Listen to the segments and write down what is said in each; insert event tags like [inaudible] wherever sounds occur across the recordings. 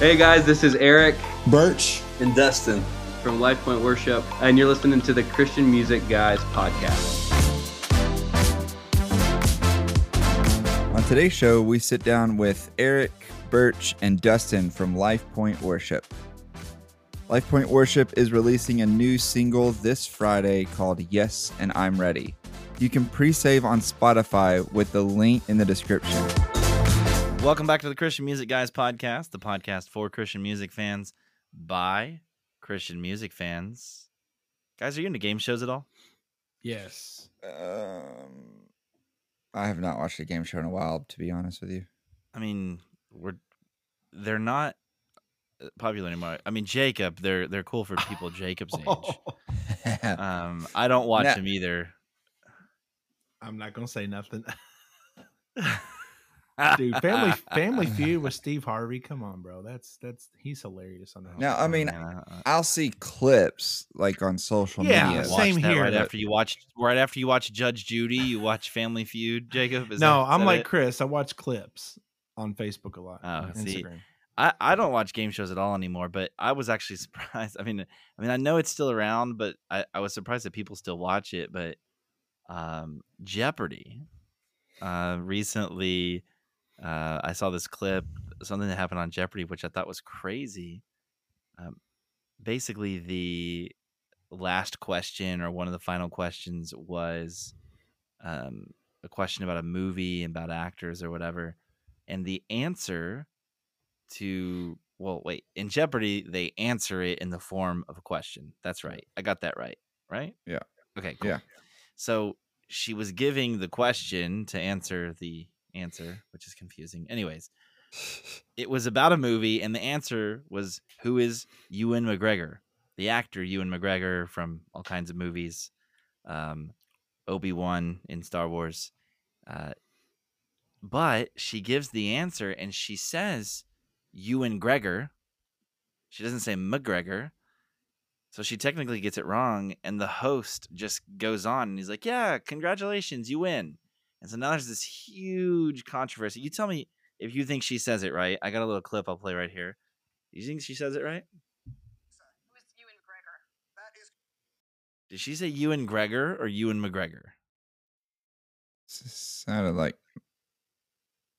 Hey guys, this is Erik Berch. And Dustin. from Life Point Worship, and you're listening to the Christian Music Guys podcast. On today's show, we sit down with Erik, Berch, and Dustin from Life Point Worship. Life Point Worship is releasing a new single this Friday called Yes and I'm Ready. You can pre save on Spotify with the link in the description. Welcome back to the Christian Music Guys podcast, the podcast for Christian music fans by Christian music fans. Guys, are you into game shows at all? Yes. Um, I have not watched a game show in a while, to be honest with you. I mean, we're they're not uh, popular anymore. I mean, Jacob, they're they're cool for people [laughs] Jacob's age. [laughs] Um, I don't watch Now- them either. I'm not gonna say nothing. [laughs] Dude, Family [laughs] Family Feud with Steve Harvey. Come on, bro. That's that's he's hilarious on that. now, I mean, Man, I- I'll see clips like on social Yeah, media. I watch same here, Right but- after you watch, right after you watch Judge Judy, you watch Family Feud. Jacob, is no, that- is I'm that like it? Chris. I watch clips on Facebook a lot. Oh, and see, Instagram. I, I don't watch game shows at all anymore, but I was actually [laughs] surprised. I mean, I mean, I know it's still around, but I, I was surprised that people still watch it. But um, Jeopardy, uh, recently, uh, I saw this clip, something that happened on Jeopardy, which I thought was crazy. Um, basically, the last question or one of the final questions was um, a question about a movie, and about actors or whatever, and the answer to well wait in jeopardy they answer it in the form of a question that's right i got that right right Yeah. okay cool. Yeah. so she was giving the question to answer the answer which is confusing anyways it was about a movie and the answer was who is ewan mcgregor the actor ewan mcgregor from all kinds of movies um, obi-wan in star wars uh, but she gives the answer and she says Ewan Gregor. She doesn't say McGregor. So she technically gets it wrong, and the host just goes on and he's like, Yeah, congratulations, you win. And so now there's this huge controversy. You tell me if you think she says it right. I got a little clip I'll play right here. You think she says it right? Who's Ewan Gregor? That is Did she say you and Gregor or you and McGregor? S- sounded like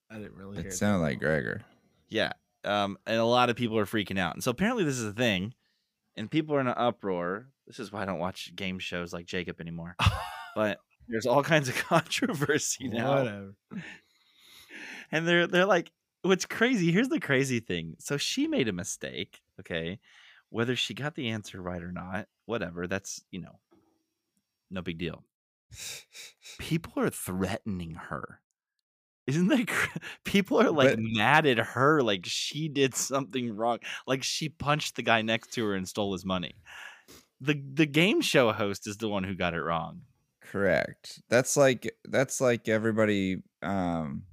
I didn't really. hear it that. sounded like Gregor. Yeah. Um, and a lot of people are freaking out. And so apparently this is a thing, and people are in an uproar. This is why I don't watch game shows like Jacob anymore. [laughs] but there's all kinds of [laughs] controversy now. Whatever. And they're they're like, what's crazy? Here's the crazy thing. So she made a mistake, okay? Whether she got the answer right or not, whatever, that's you know, no big deal. People are threatening her. Isn't that cr- [laughs] people are like But- mad at her like she did something wrong, like she punched the guy next to her and stole his money. The the game show host is the one who got it wrong. Correct. That's like that's like everybody um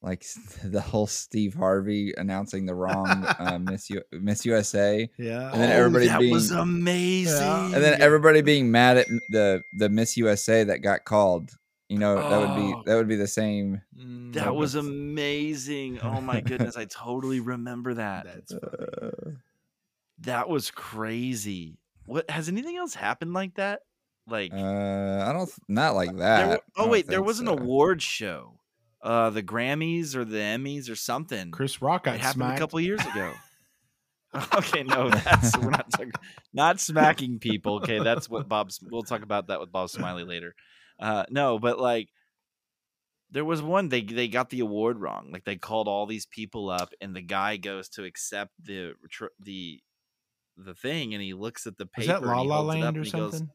like [laughs] the whole Steve Harvey announcing the wrong uh, [laughs] Miss U- Miss USA Yeah. And then everybody Oh, that being- was amazing. and then everybody being mad at the the Miss USA that got called. You know, that would be Oh. that would be the same That was amazing. Oh my [laughs] goodness, I totally remember that. That's funny. uh, That was crazy. What has anything else happened like that? Like uh I don't not like that. wa- I oh wait, there think was an award show. Uh the Grammys or the Emmys or something. Chris Rock got it happened smacked. a couple years ago. [laughs] [laughs] okay, no, that's we're not talking not smacking people. Okay, that's what Bob's we'll talk about that with Bob Smiley later. Uh no, but like there was one they they got the award wrong. Like they called all these people up and the guy goes to accept the the the thing and he looks at the Was paper that La La holds it up Land or he goes, something?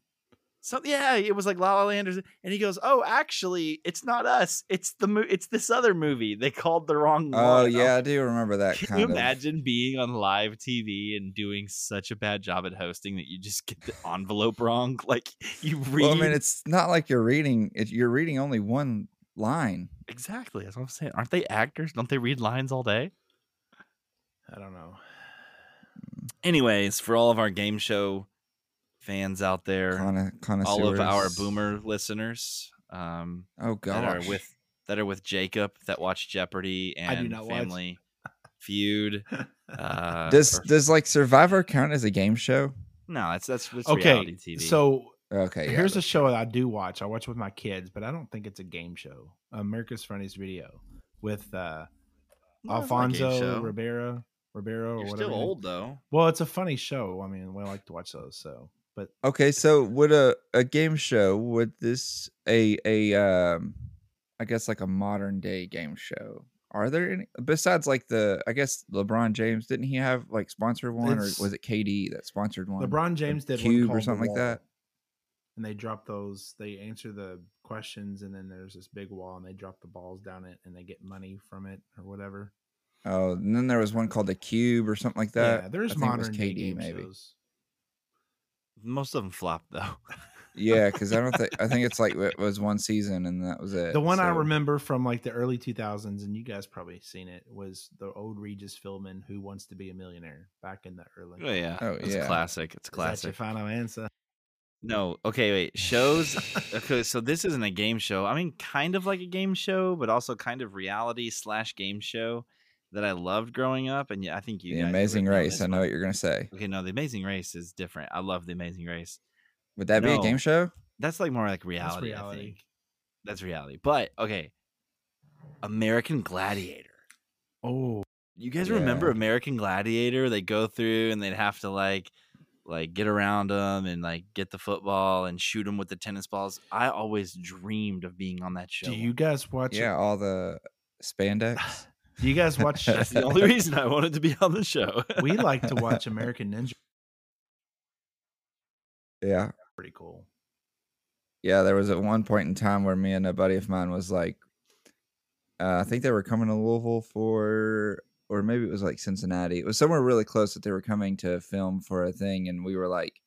So yeah, it was like La La Land, and he goes, "Oh, actually, it's not us. It's the mo- it's this other movie. They called the wrong one." Oh I'm yeah, I do remember that Can kind you of imagine being on live TV and doing such a bad job at hosting that you just get the envelope wrong? [laughs] Like you read Well, I mean, it's not like you're reading. It, you're reading only one line. exactly. That's what I'm saying. Aren't they actors? Don't they read lines all day? I don't know. Mm. Anyways, for all of our game show fans out there, Conno- all of our boomer listeners, um, Oh that are with that are with Jacob that watch Jeopardy I do and not watch. family Feud. [laughs] Uh, does or- does like Survivor count as a game show? no? That's that's, that's okay, reality TV. so Okay, yeah, here's a show that I do watch. I watch with my kids, but I don't think it's a game show. America's Funniest Video with uh, No, it's not a game Alfonso show. Ribeiro, Ribeiro, or You're whatever. still old though. Well, it's a funny show. I mean, we like to watch those. So, but Okay, so would a a game show would this a a um I guess like a modern day game show? Are there any besides like the I guess LeBron James didn't he have like sponsored one It's- or was it KD that sponsored one? LeBron James did Cube or something like that? And they drop those. They answer the questions, and then there's this big wall, and they drop the balls down it, and they get money from it or whatever. Oh, and then there was one called the Cube or something like that. yeah, there's I think it was modern day KD game maybe. shows. Most of them flop though. [laughs] Yeah, because I don't think I think it's like it was one season and that was it. The one I remember from like the early 2000s, and you guys probably seen it, was the old Regis Philbin "Who Wants to Be a Millionaire" back in the early. Oh yeah, Oh, it's yeah. classic. It's classic. Is that your final answer? No, okay, wait. Shows. okay, so this isn't a game show. I mean, kind of like a game show, but also kind of reality slash game show that I loved growing up. And yeah, I think you. The guys Amazing Race. I know one. what you're gonna say. Okay, no, the Amazing Race is different. I love the Amazing Race. Would that be a game show? That's like more like reality. I reality. think that's reality. But okay, American Gladiator. Oh, You guys remember American Gladiator? They go through and they'd have to like like get around them and like get the football and shoot them with the tennis balls. I always dreamed of being on that show. do you guys watch? Yeah, all the spandex. Do you guys watch? That's the only reason I wanted to be on the show. [laughs] we like to watch [laughs] American Ninja. yeah. Pretty cool. Yeah, there was at one point in time where me and a buddy of mine was like, uh, I think they were coming to Louisville for, or maybe it was like Cincinnati. It was somewhere really close that they were coming to film for a thing, and we were like,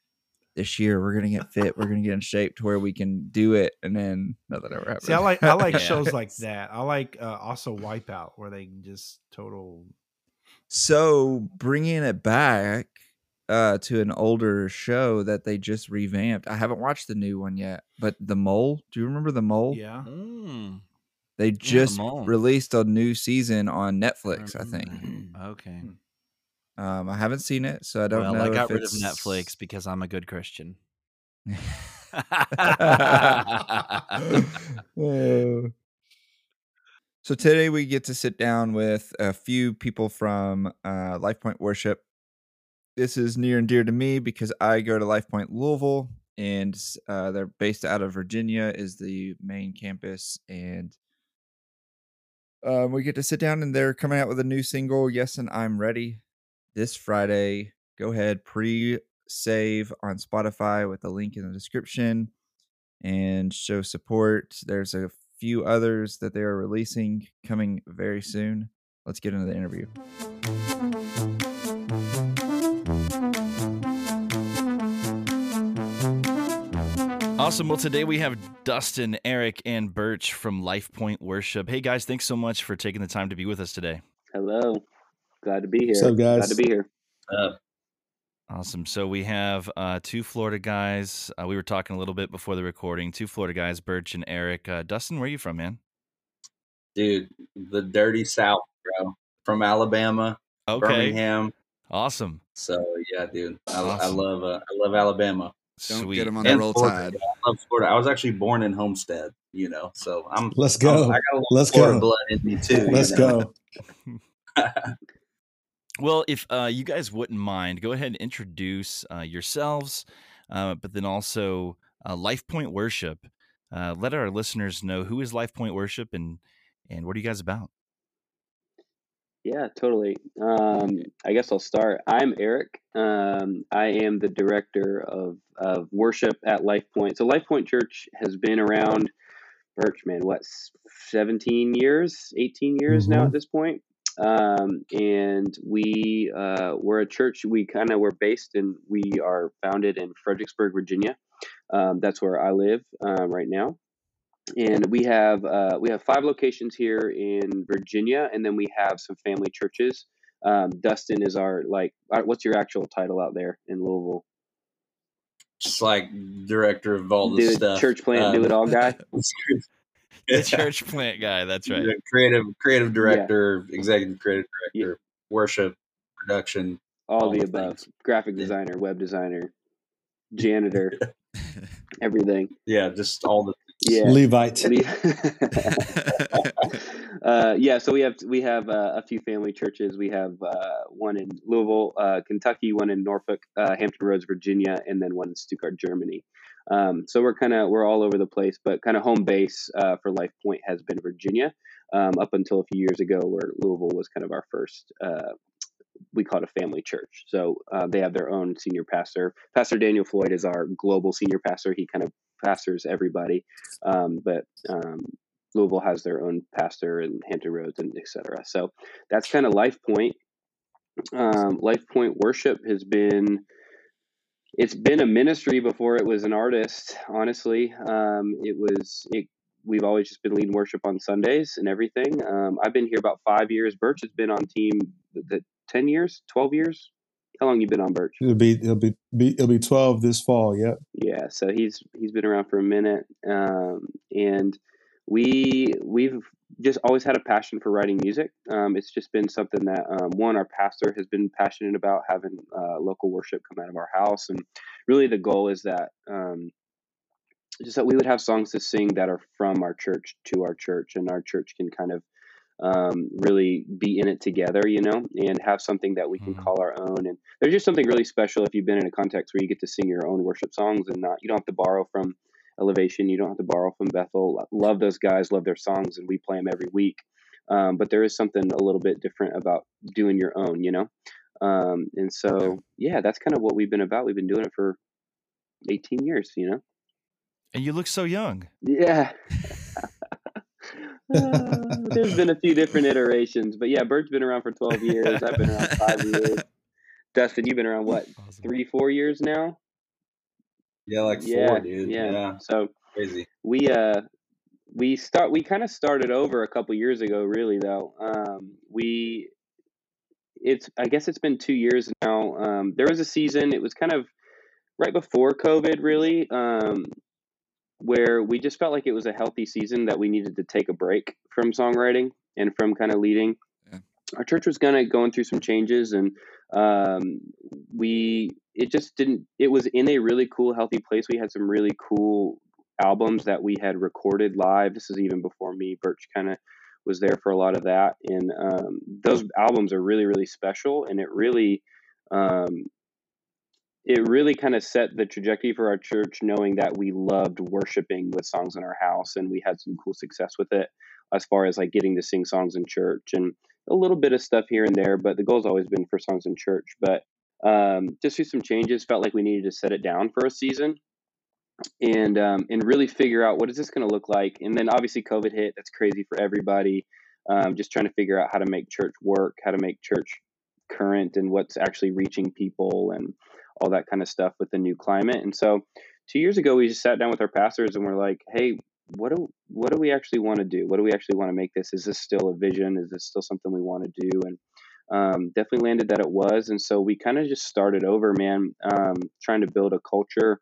this year we're gonna get fit, we're gonna get in shape to where we can do it, and then nothing ever happened. See, I like I [laughs] like Yeah. shows like that. I like uh, also Wipeout, where they can just total. So bringing it back uh, to an older show that they just revamped. I haven't watched the new one yet, but the Mole. Do you remember the Mole? Yeah, Mm, They The just Mole. released a new season on Netflix. I think. okay. Um, I haven't seen it, so I don't well, know. I got if rid of Netflix because I'm a good Christian. Oh. [laughs] so today we get to sit down with a few people from uh, Life Point Worship. This is near and dear to me because I go to Life Point Louisville, and uh, they're based out of Virginia. Is the main campus, and um, we get to sit down, and they're coming out with a new single. Yes, and I'm ready this Friday. Go ahead, pre save on Spotify with the link in the description and show support. There's a few others that they are releasing coming very soon. Let's get into the interview. Awesome. Well, today we have Dustin, Erik, and Berch from Life Point Worship. Hey, guys, thanks so much for taking the time to be with us today. Hello. Glad to be here. What's up, Glad to be here. Awesome. So we have uh, two Florida guys. Uh, we were talking a little bit before the recording. Two Florida guys, Berch and Erik. Uh, Dustin, where are you from, man? dude, the dirty South, bro, from Alabama, Okay. Birmingham. Awesome. So yeah, dude, I, I Awesome. uh, love uh, I love Alabama. Don't Sweet. get them on And the roll Florida. tide. I love Florida. I was actually born in Homestead, you know, so I'm. Let's I'm- go. I got a little Let's Florida go. blood in me too. Let's you know? go. [laughs] [laughs] Well, if uh, you guys wouldn't mind, go ahead and introduce uh, yourselves, uh, but then also uh, Life Point Worship. Uh, let our listeners know who is Life Point Worship and and what are you guys about? Yeah, totally. Um, I guess I'll start. I'm Erik. Um, I am the director of, of worship at Life Point. So Life Point Church has been around, Berch, man, what, 17 years, 18 years now Mhm. at this point. Um, and we uh, we're a church. We kind of were based and we are founded in Fredericksburg, Virginia. Um, that's where I live uh, right now. and we have uh, we have five locations here in Virginia, and then we have some family churches. Um, Dustin is our like, uh, what's your actual title out there in Louisville? Just like director of all this stuff. church plant, Uh, do it all guy. [laughs] The [laughs] church plant guy. That's right. Creative, creative director, executive creative Yeah. director, worship, production. all, all the the above things. graphic Yeah. designer web designer [laughs] janitor everything Yeah, just all the yeah Levite. [laughs] uh, yeah, so we have we have uh, a few family churches. We have uh, one in Louisville, uh, Kentucky, one in Norfolk, uh, Hampton Roads, Virginia, and then one in Stuttgart, Germany. Um, so we're kind of we're all over the place, but kind of home base uh, for Life Point has been Virginia um, up until a few years ago, where Louisville was kind of our first. Uh, we call it a family church. So uh, they have their own senior pastor. Pastor Daniel Floyd is our global senior pastor. He kind of pastors everybody, um, but um, Louisville has their own pastor and Hampton Roads and et cetera. So that's kind of Life Point. Um, Life Point worship has been it's been a ministry before it was an artist. Honestly, um, it was it. We've always just been leading worship on Sundays and everything. Um, I've been here about five years. Berch has been on team the, ten years, twelve years. How long you been on Berch? It'll be it'll be, be it'll be twelve this fall. Yep. Yeah, so he's he's been around for a minute, um, and we we've just always had a passion for writing music. Um, it's just been something that um, one our pastor has been passionate about having uh, local worship come out of our house, and really the goal is that um, just that we would have songs to sing that are from our church to our church, and our church can kind of um, really be in it together, you know, and have something that we can Mhm. call our own. And there's just something really special if you've been in a context where you get to sing your own worship songs and not you don't have to borrow from Elevation, you don't have to borrow from Bethel. Love those guys, love their songs, and we play them every week. Um, but there is something a little bit different about doing your own, you know. Um, and so, yeah, that's kind of what we've been about. We've been doing it for 18 years, you know. And you look so young. Yeah. [laughs] Uh, there's been a few different iterations, but yeah, Berch's been around for 12 years. I've been around five years. [laughs] Dustin, you've been around what, Awesome. three, four years now? Yeah, like yeah, four, dude. yeah. Yeah, So crazy. we uh we start we kind of started over a couple years ago, really though. Um, we it's I guess it's been two years now. Um, there was a season. It was kind of right before COVID, really. Um, where we just felt like it was a healthy season that we needed to take a break from songwriting and from kind of leading. Yeah. Our church was kind of going through some changes, and um, we it just didn't. It was in a really cool, healthy place. We had some really cool albums that we had recorded live. This is even before me. Birch kind of was there for a lot of that, and um, those albums are really, really special, and it really. Um, it really kind of set the trajectory for our church knowing that we loved worshiping with songs in our house and we had some cool success with it as far as like getting to sing songs in church and a little bit of stuff here and there but the goal's always been for songs in church but um, just through some changes felt like we needed to set it down for a season and um, and really figure out what is this going to look like and then obviously covid hit that's crazy for everybody um, just trying to figure out how to make church work how to make church current and what's actually reaching people and all that kind of stuff with the new climate. And so, two years ago, we just sat down with our pastors and we're like, "Hey, what do what do we actually want to do? What do we actually want to make this? Is this still a vision? Is this still something we want to do?" And um, definitely landed that it was. And so we kind of just started over, man, um, trying to build a culture.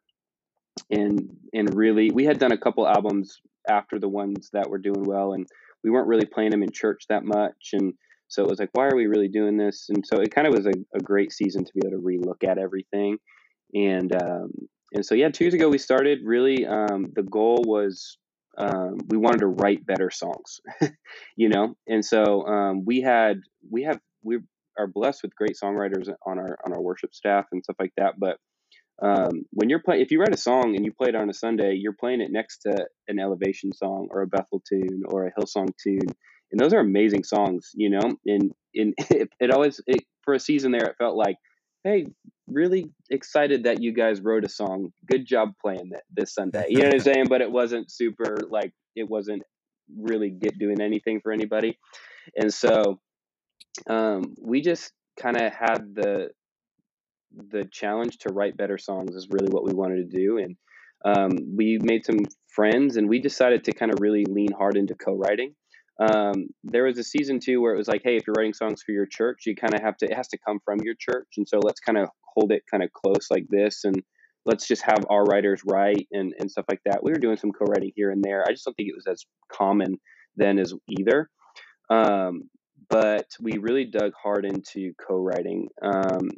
And and really, we had done a couple albums after the ones that were doing well, and we weren't really playing them in church that much. And so it was like, why are we really doing this? And so it kind of was a, a great season to be able to relook at everything. And um, and so yeah, two years ago we started. Really, um, the goal was um, we wanted to write better songs, [laughs] you know. And so um, we had we have we are blessed with great songwriters on our on our worship staff and stuff like that. But um, when you're playing, if you write a song and you play it on a Sunday, you're playing it next to an Elevation song or a Bethel tune or a Hillsong tune and those are amazing songs, you know. And and [laughs] it, it always it, for a season there, it felt like, hey, really excited that you guys wrote a song. Good job playing that this Sunday. You know what I'm saying? But it wasn't super like it wasn't really get doing anything for anybody. And so um, we just kind of had the the challenge to write better songs is really what we wanted to do and um, we made some friends and we decided to kind of really lean hard into co-writing um, there was a season two where it was like, hey, if you're writing songs for your church, you kind of have to, it has to come from your church. And so let's kind of hold it kind of close like this and let's just have our writers write and, and stuff like that. We were doing some co writing here and there. I just don't think it was as common then as either. Um, but we really dug hard into co-writing. Um,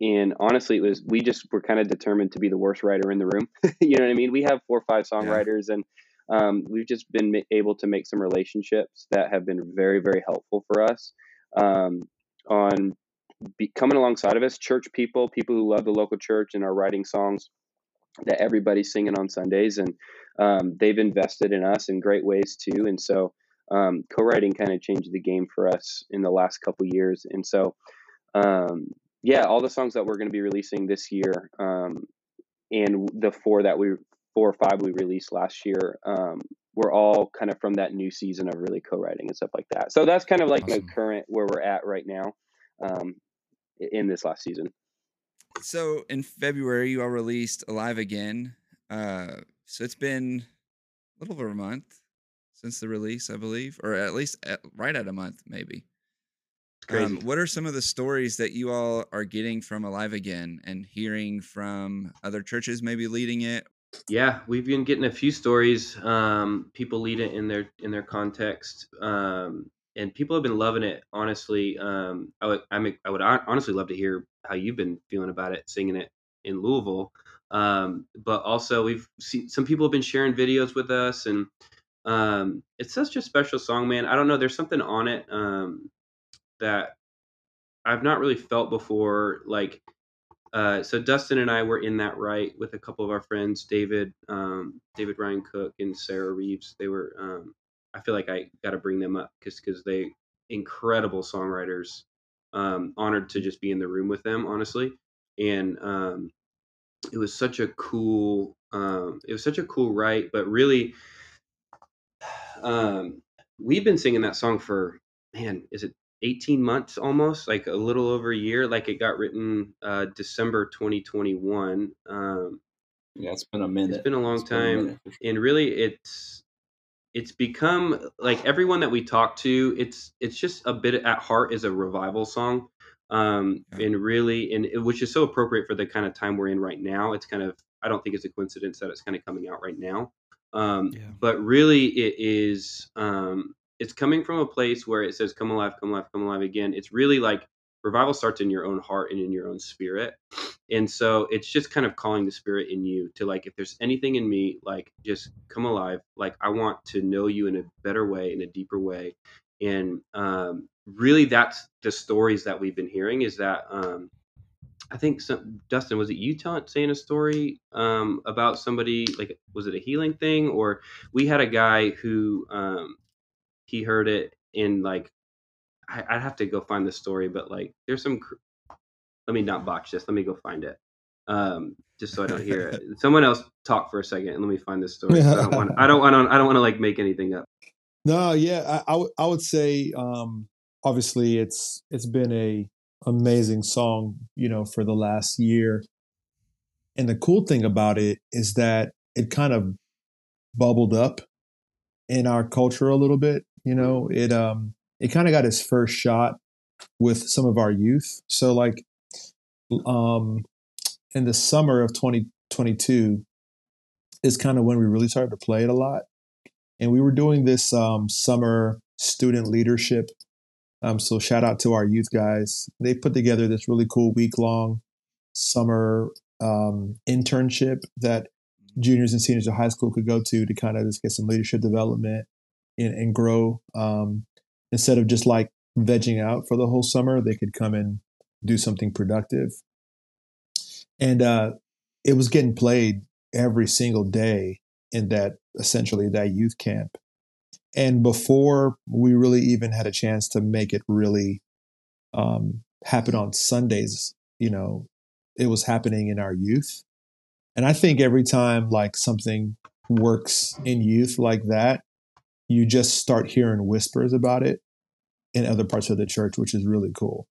and honestly, it was we just were kind of determined to be the worst writer in the room. [laughs] you know what I mean? We have four or five songwriters, and um, we've just been able to make some relationships that have been very, very helpful for us um, on be, coming alongside of us, church people, people who love the local church and are writing songs that everybody's singing on Sundays, and um, they've invested in us in great ways too. And so, um, co-writing kind of changed the game for us in the last couple years. And so, um, yeah, all the songs that we're going to be releasing this year, um, and the four that we four or five we released last year, um, were all kind of from that new season of really co-writing and stuff like that. So that's kind of like Awesome. the current where we're at right now um, in this last season. So in February, you all released Alive Again. Uh, so it's been a little over a month since the release, I believe, or at least at, right at a month, maybe. Um, what are some of the stories that you all are getting from Alive Again and hearing from other churches maybe leading it? Yeah, we've been getting a few stories. Um, people lead it in their in their context, um, and people have been loving it. Honestly, um, I would I'm, I would honestly love to hear how you've been feeling about it, singing it in Louisville. Um, but also, we've seen some people have been sharing videos with us, and um, it's such a special song, man. I don't know, there's something on it um, that I've not really felt before, like uh, so Dustin and I were in that right with a couple of our friends, David, um, David Ryan Cook and Sarah Reeves. They were, um, I feel like I got to bring them up because because they incredible songwriters. Um, honored to just be in the room with them, honestly, and um, it was such a cool, um, it was such a cool write. But really, um, we've been singing that song for man, is it 18 months almost like a little over a year like it got written uh december 2021 um Yeah, it's been a minute. it's been a long It's a time minute sure. and really it's it's become like everyone that we talk to it's it's just a bit at heart is a revival song um Yeah. and really and it, which is so appropriate for the kind of time we're in right now it's kind of i don't think it's a coincidence that it's kind of coming out right now um Yeah. but really it is um it's coming from a place where it says come alive come alive come alive again it's really like revival starts in your own heart and in your own spirit and so it's just kind of calling the spirit in you to like if there's anything in me like just come alive like i want to know you in a better way in a deeper way and um really that's the stories that we've been hearing is that um I think some, Dustin, was it you telling saying a story um, about somebody like was it a healing thing or we had a guy who um, he heard it in like I, I'd have to go find the story, but like there's some. Let me not botch this. Let me go find it, um, just so I don't hear it. [laughs] Someone else talk for a second and let me find this story I don't want. [laughs] I don't want to. I don't want to like make anything up. No, yeah, I, I, would- would say um, obviously it's it's been a amazing song, you know, for the last year. And the cool thing about it is that it kind of bubbled up in our culture a little bit. You know, it um it kind of got its first shot with some of our youth. So like um in the summer of 2022 is kind of when we really started to play it a lot and we were doing this um, summer student leadership. Um, so shout out to our youth guys. They put together this really cool week long summer um, internship that juniors and seniors of high school could go to to kind of just get some leadership development and, and grow. Um, instead of just like vegging out for the whole summer, they could come and do something productive. And uh, it was getting played every single day in that essentially that youth camp. And before we really even had a chance to make it really um, happen on Sundays, you know, it was happening in our youth. And I think every time like something works in youth like that, you just start hearing whispers about it in other parts of the church, which is really cool.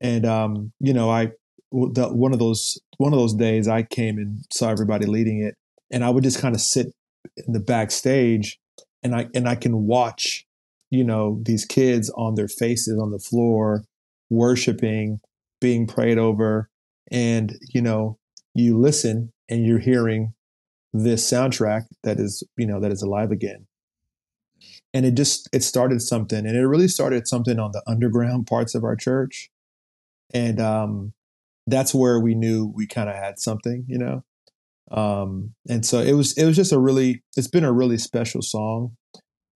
And um, you know, I the, one of those one of those days I came and saw everybody leading it, and I would just kind of sit in the backstage and I and I can watch, you know, these kids on their faces on the floor, worshiping, being prayed over, and you know, you listen and you're hearing this soundtrack that is, you know, that is alive again. and it just it started something, and it really started something on the underground parts of our church, and um, that's where we knew we kind of had something, you know. Um, and so it was it was just a really it's been a really special song,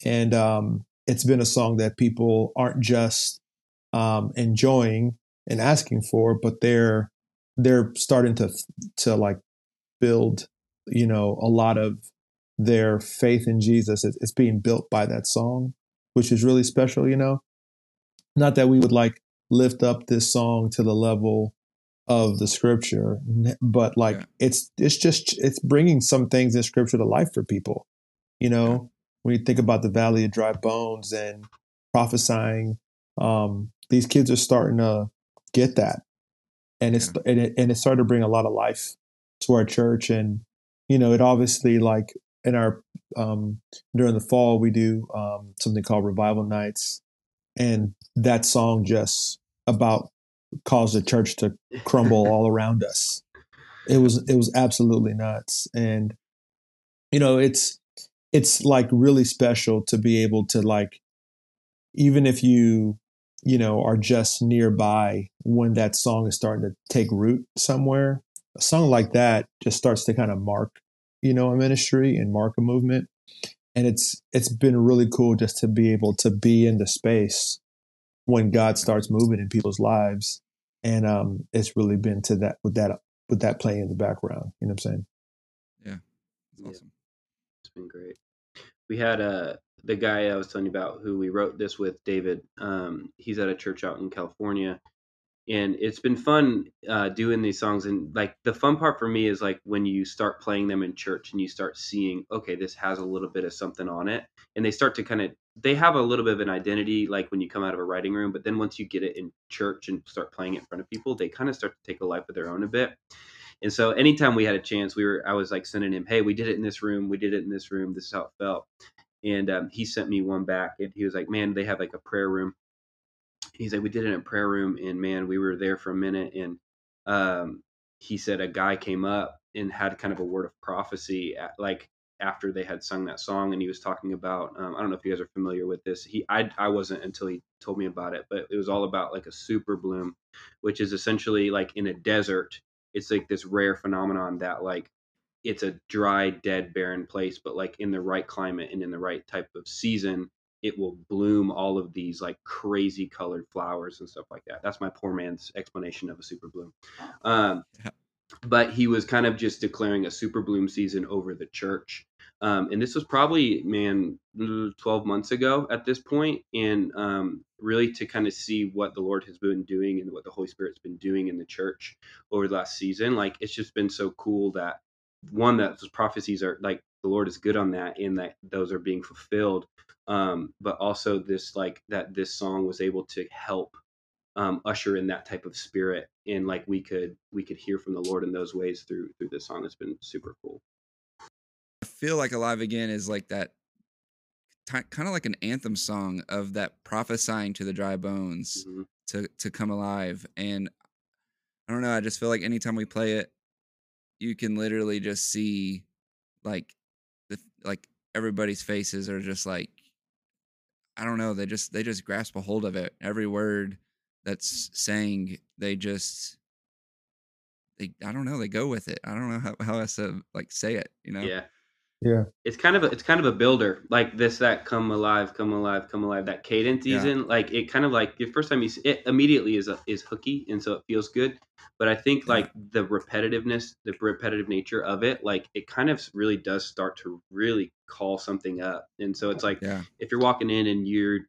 and um, it's been a song that people aren't just um, enjoying and asking for, but they're they're starting to to like build, you know, a lot of their faith in Jesus. It's, it's being built by that song, which is really special, you know. Not that we would like lift up this song to the level of the scripture, but like Yeah. it's it's just it's bringing some things in scripture to life for people. You know, when you think about the valley of dry bones and prophesying, um, these kids are starting to get that, and it's and it, and it started to bring a lot of life to our church, and you know, it obviously like in our um, during the fall we do um, something called revival nights, and that song just about caused the church to crumble all [laughs] around us. It was it was absolutely nuts, and you know it's it's like really special to be able to like even if you you know are just nearby when that song is starting to take root somewhere a song like that just starts to kind of mark you know a ministry and mark a movement and it's it's been really cool just to be able to be in the space when god starts moving in people's lives and um it's really been to that with that with that playing in the background you know what i'm saying That's Yeah. awesome. It's been great. We had uh, the guy I was telling you about who we wrote this with, David. Um, he's at a church out in California, and it's been fun uh, doing these songs. And like the fun part for me is like when you start playing them in church and you start seeing, okay, this has a little bit of something on it, and they start to kind of they have a little bit of an identity like when you come out of a writing room, but then once you get it in church and start playing it in front of people, they kind of start to take a life of their own a bit. And so anytime we had a chance, we were I was like sending him, "Hey, we did it in this room. We did it in this room. This is how it felt." And um, he sent me one back, and he was like, "Man, they have like a prayer room." He's like, "We did it in a prayer room, and man, we were there for a minute." And um, he said a guy came up and had kind of a word of prophecy, at, like after they had sung that song, and he was talking about. Um, I don't know if you guys are familiar with this. He, I, I wasn't until he told me about it, but it was all about like a super bloom, which is essentially like in a desert it's like this rare phenomenon that like it's a dry dead barren place but like in the right climate and in the right type of season it will bloom all of these like crazy colored flowers and stuff like that that's my poor man's explanation of a super bloom um, Yeah. but he was kind of just declaring a super bloom season over the church um, and this was probably man 12 months ago at this point. point and um, really to kind of see what the lord has been doing and what the holy spirit's been doing in the church over the last season like it's just been so cool that one that those prophecies are like the lord is good on that and that those are being fulfilled um, but also this like that this song was able to help um, usher in that type of spirit and like we could we could hear from the lord in those ways through through this song it's been super cool I feel like Alive Again is like that, ti kind of like an anthem song of that prophesying to the dry bones Mhm. to to come alive. And I don't know, I just feel like anytime we play it, you can literally just see like like everybody's faces are just like I don't know, they just they just grasp a hold of it. Every word that's mm. saying, they just they I don't know, they go with it. I don't know how, how else to like say it, you know? yeah yeah it's kind of a, it's kind of a builder like this that come alive come alive come alive that cadence Yeah. season like it kind of like the first time you see it immediately is a, is hooky and so it feels good but i think Yeah. like the repetitiveness the repetitive nature of it like it kind of really does start to really call something up and so it's like Yeah. if you're walking in and you're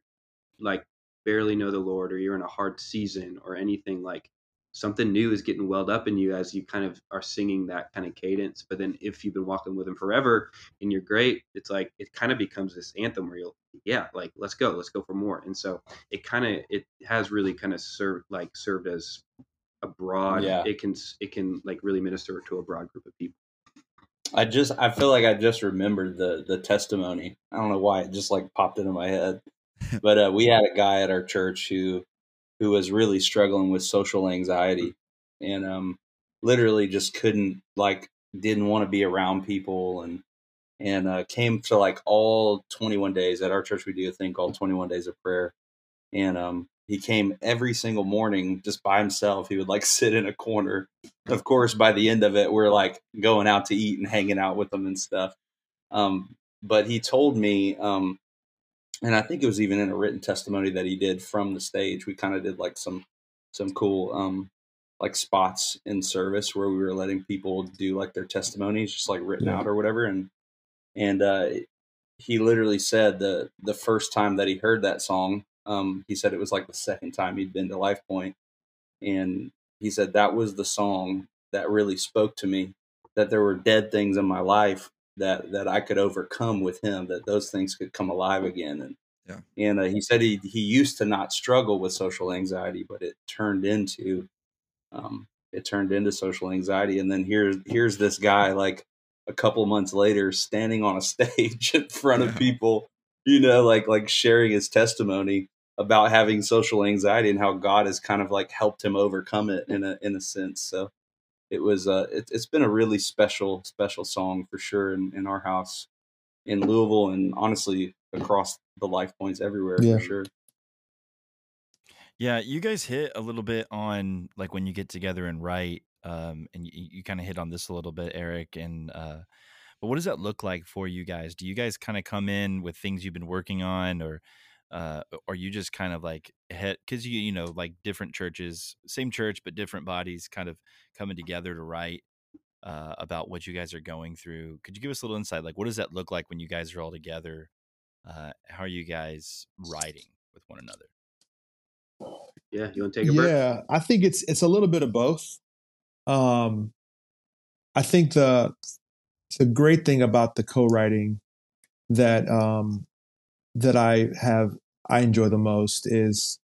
like barely know the lord or you're in a hard season or anything like something new is getting welled up in you as you kind of are singing that kind of cadence but then if you've been walking with him forever and you're great it's like it kind of becomes this anthem where you'll yeah like let's go let's go for more and so it kind of it has really kind of served like served as a broad Yeah. it can it can like really minister to a broad group of people I just I feel like I just remembered the the testimony. I don't know why it just like popped into my head. [laughs] But uh, we had a guy at our church who who was really struggling with social anxiety and um literally just couldn't like didn't want to be around people and and uh, came to like all 21 days at our church. We do a thing called 21 Days of Prayer, and um, he came every single morning just by himself. He would like [laughs] sit in a corner. Of course, by the end of it, we're like going out to eat and hanging out with him and stuff. Um, but he told me, um, and I think it was even in a written testimony that he did from the stage. We kind of did like some some cool um, like spots in service where we were letting people do like their testimonies, just like written Yeah. out or whatever. And and uh, he literally said the the first time that he heard that song, um, he said it was like the second time he'd been to Life Point, and he said that was the song that really spoke to me. That there were dead things in my life that that I could overcome with him. That those things could come alive again. And Yeah. and uh, he said he he used to not struggle with social anxiety, but it turned into um, it turned into social anxiety. And then here's here's this guy like a couple months later standing on a [laughs] stage in front of people, you know, like like sharing his testimony about having social anxiety and how God has kind of like helped him overcome it in a in a sense. So it was uh it, it's been a really special special song for sure in, in our house in Louisville and honestly across the life points everywhere Yeah. for sure. Yeah, you guys hit a little bit on like when you get together and write, um, and you, you kind of hit on this a little bit, Erik. And uh, but what does that look like for you guys? Do you guys kind of come in with things you've been working on, or uh, or you just kind of like hit because you you know like different churches, same church but different bodies, kind of coming together to write uh, about what you guys are going through. Could you give us a little insight? Like, what does that look like when you guys are all together? Uh, how are you guys writing with one another? Yeah, you want to take a break? yeah i think it's it's a little bit of both um i think the the great thing about the co-writing that um that i have i enjoy the most is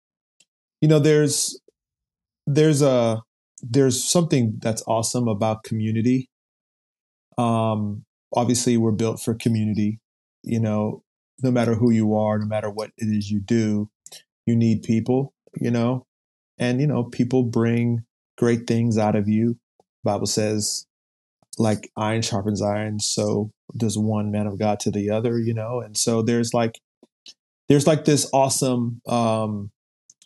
you know there's there's a there's something that's awesome about community. Um obviously we're built for community. You know no matter who you are no matter what it is you do you need people you know? And you know people bring great things out of you. Bible says like iron sharpens iron so does one man of god to the other you know? And so there's like there's like this awesome um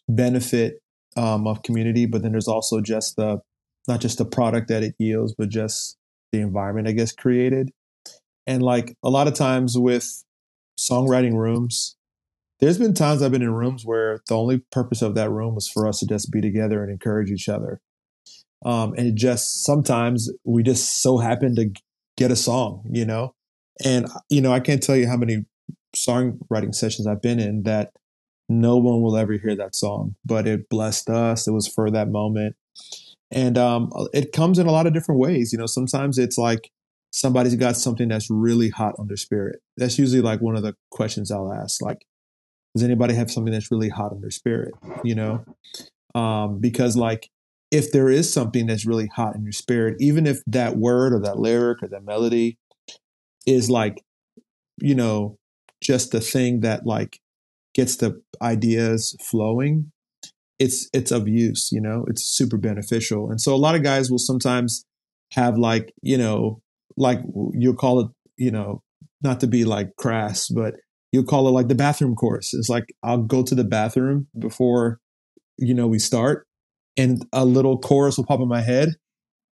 benefit um of community but then there's also just the not just the product that it yields but just the environment i guess created and like a lot of times with songwriting rooms there's been times I've been in rooms where the only purpose of that room was for us to just be together and encourage each other. Um, and it just sometimes we just so happen to get a song, you know? And, you know, I can't tell you how many songwriting sessions I've been in that no one will ever hear that song, but it blessed us. It was for that moment. And um, it comes in a lot of different ways. You know, sometimes it's like somebody's got something that's really hot on their spirit. That's usually like one of the questions I'll ask. Like, does anybody have something that's really hot on their spirit you know um, because like if there is something that's really hot in your spirit even if that word or that lyric or that melody is like you know just the thing that like gets the ideas flowing it's it's of use you know it's super beneficial and so a lot of guys will sometimes have like you know like you'll call it you know not to be like crass but you'll call it like the bathroom course. It's like I'll go to the bathroom before you know we start, and a little chorus will pop in my head,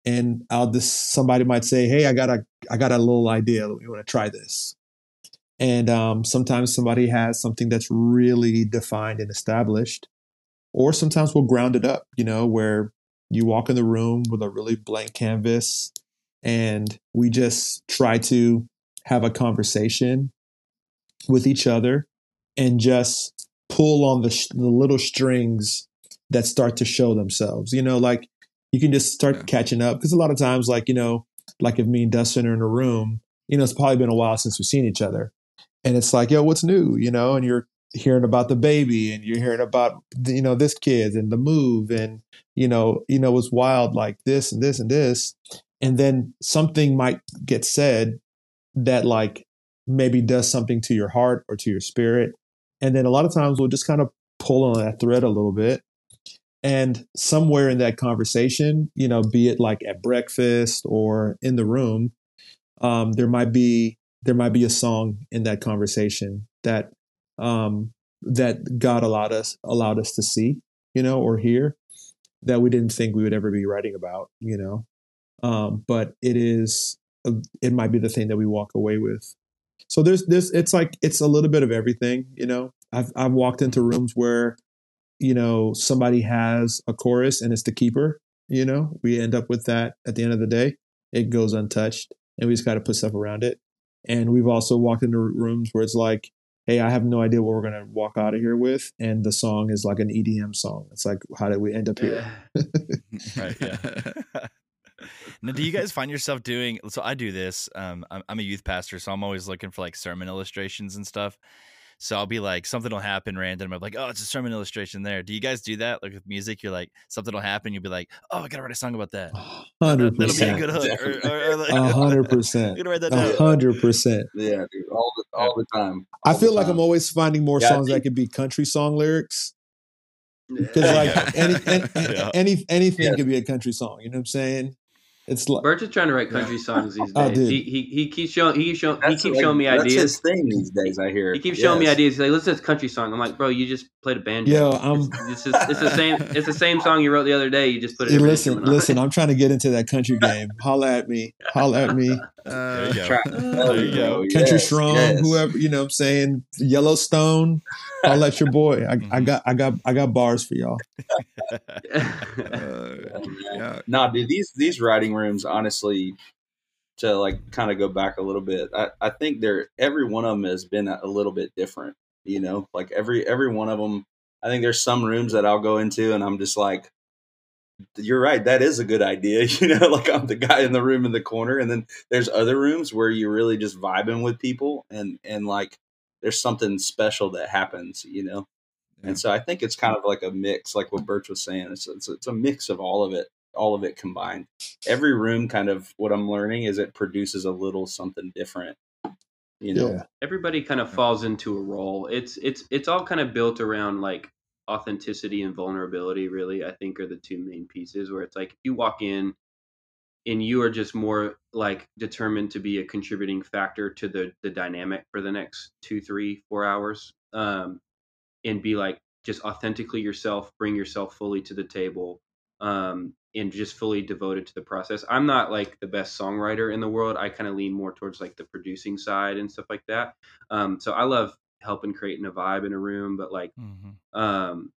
and I'll just somebody might say, "Hey, I got a I got a little idea. We want to try this." And um, sometimes somebody has something that's really defined and established, or sometimes we'll ground it up. You know, where you walk in the room with a really blank canvas, and we just try to have a conversation with each other and just pull on the, sh- the little strings that start to show themselves. You know, like you can just start Yeah. catching up because a lot of times, like, you know, like if me and Dustin are in a room, you know, it's probably been a while since we've seen each other. And it's like, yo, what's new? You know, and you're hearing about the baby and you're hearing about, you know, this kid and the move and, you know, you know, it's wild like this and this and this. And then something might get said that like maybe does something to your heart or to your spirit. And then a lot of times we'll just kind of pull on that thread a little bit. And somewhere in that conversation, you know, be it like at breakfast or in the room, um, there might be there might be a song in that conversation that um, that God allowed us allowed us to see, you know, or hear that we didn't think we would ever be writing about, you know. Um, but it is it might be the thing that we walk away with. So there's this it's like it's a little bit of everything, you know. I've I've walked into rooms where you know somebody has a chorus and it's the keeper, you know. We end up with that at the end of the day. It goes untouched and we just got to put stuff around it. And we've also walked into rooms where it's like hey, I have no idea what we're gonna walk out of here with, and the song is like an EDM song. It's like, how did we end up here? [laughs] right. Yeah. [laughs] now, do you guys find yourself doing? So I do this. Um, I'm, I'm a youth pastor, so I'm always looking for like sermon illustrations and stuff. So I'll be like, something will happen random. I'm like, oh, it's a sermon illustration there. Do you guys do that? Like with music, you're like, something will happen. You'll be like, oh, I gotta write a song about that. Hundred That'll be a percent. good hook. Or, or, or like, A [laughs] hundred percent. You write that A down. hundred percent. Yeah, dude, all the all the time. I feel the like I'm always finding more Yeah, songs that could be country song lyrics. Because Yeah. [laughs] like any, any, Yeah. any anything Yeah. could be a country song. You know what I'm saying? It's like Berch is trying to write country songs these [laughs] Oh, days. dude. he, he he keeps showing he keeps showing he That's keeps like- showing me That's ideas. his thing these days. I hear. He keeps showing me ideas. He's like, listen to this country song. I'm like, bro, you just played a banjo. yo, I'm It's, just, it's the same. [laughs] It's the same song you wrote the other day. You just put it. Hey, in listen, listen. I'm trying to get into that country game. Holla at me. Holla at me. [laughs] There you go. Try- There you go. Country Yes, Strong, yes. whoever you know. what I'm saying Yellowstone. I'll let your boy. I, I Mhm. got, I got, I got bars for y'all. [laughs] Uh, yeah. Nah, dude, these these writing rooms, honestly, to like kind of go back a little bit, I, I think they're every one of them has been a, a little bit different. You know, like every every one of them. I think there's some rooms that I'll go into and I'm just like, you're right, that is a good idea. [laughs] You know, like I'm the guy in the room in the corner, and then there's other rooms where you're really just vibing with people, and and like there's something special that happens. You know. Yeah. And so I think it's kind of like a mix, like what Berch was saying. It's, it's it's a mix of all of it, all of it combined. Every room, kind of what I'm learning is it produces a little something different. You know, Yeah. Everybody kind of falls into a role. It's it's it's all kind of built around like authenticity and vulnerability. Really, I think are the two main pieces. Where it's like if you walk in and you are just more like determined to be a contributing factor to the the dynamic for the next two, three, four hours, um, and be like just authentically yourself, bring yourself fully to the table, um, and just fully devoted to the process. I'm not like the best songwriter in the world. I kind of lean more towards like the producing side and stuff like that. Um, so I love helping creating a vibe in a room, but like Mhm. um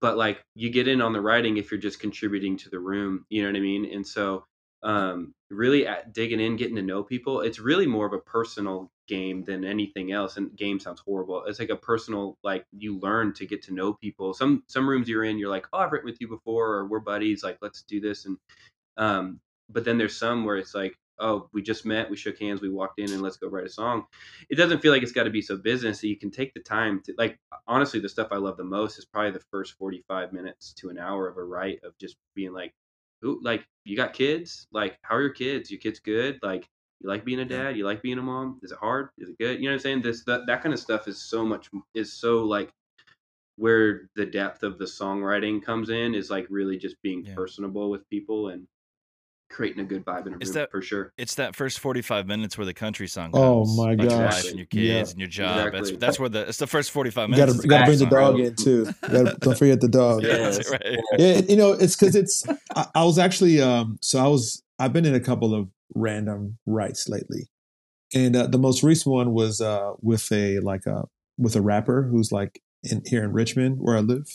but like you get in on the writing if you're just contributing to the room you know what i mean and so um really at digging in getting to know people it's really more of a personal game than anything else and game sounds horrible it's like a personal like you learn to get to know people some some rooms you're in you're like oh i've written with you before or we're buddies like let's do this and um but then there's some where it's like oh we just met we shook hands we walked in and let's go write a song. It doesn't feel like it's got to be so business so you can take the time to like honestly the stuff i love the most is probably the first 45 minutes to an hour of a write of just being like who, like you got kids? Like how are your kids? Your kids good? Like you like being a dad? You like being a mom? Is it hard? Is it good? You know what i'm saying? This that, that kind of stuff is so much is so like where the depth of the songwriting comes in is like really just being Yeah. personable with people and creating a good vibe in a Is room that- for sure It's that first forty-five minutes where the country song comes. Oh comes. my about your gosh. wife and your Yeah. kids and your job. Exactly. That's that's where the it's the first forty-five You minutes. gotta, you gotta bring the dog song. in too. Gotta, don't [laughs] forget the dog. Yes. That's right. Yeah, you know, it's because it's. I, I was actually, um, so I was. I've been in a couple of random writes lately, and uh, the most recent one was uh, with a like a with a rapper who's like in here in Richmond where I live,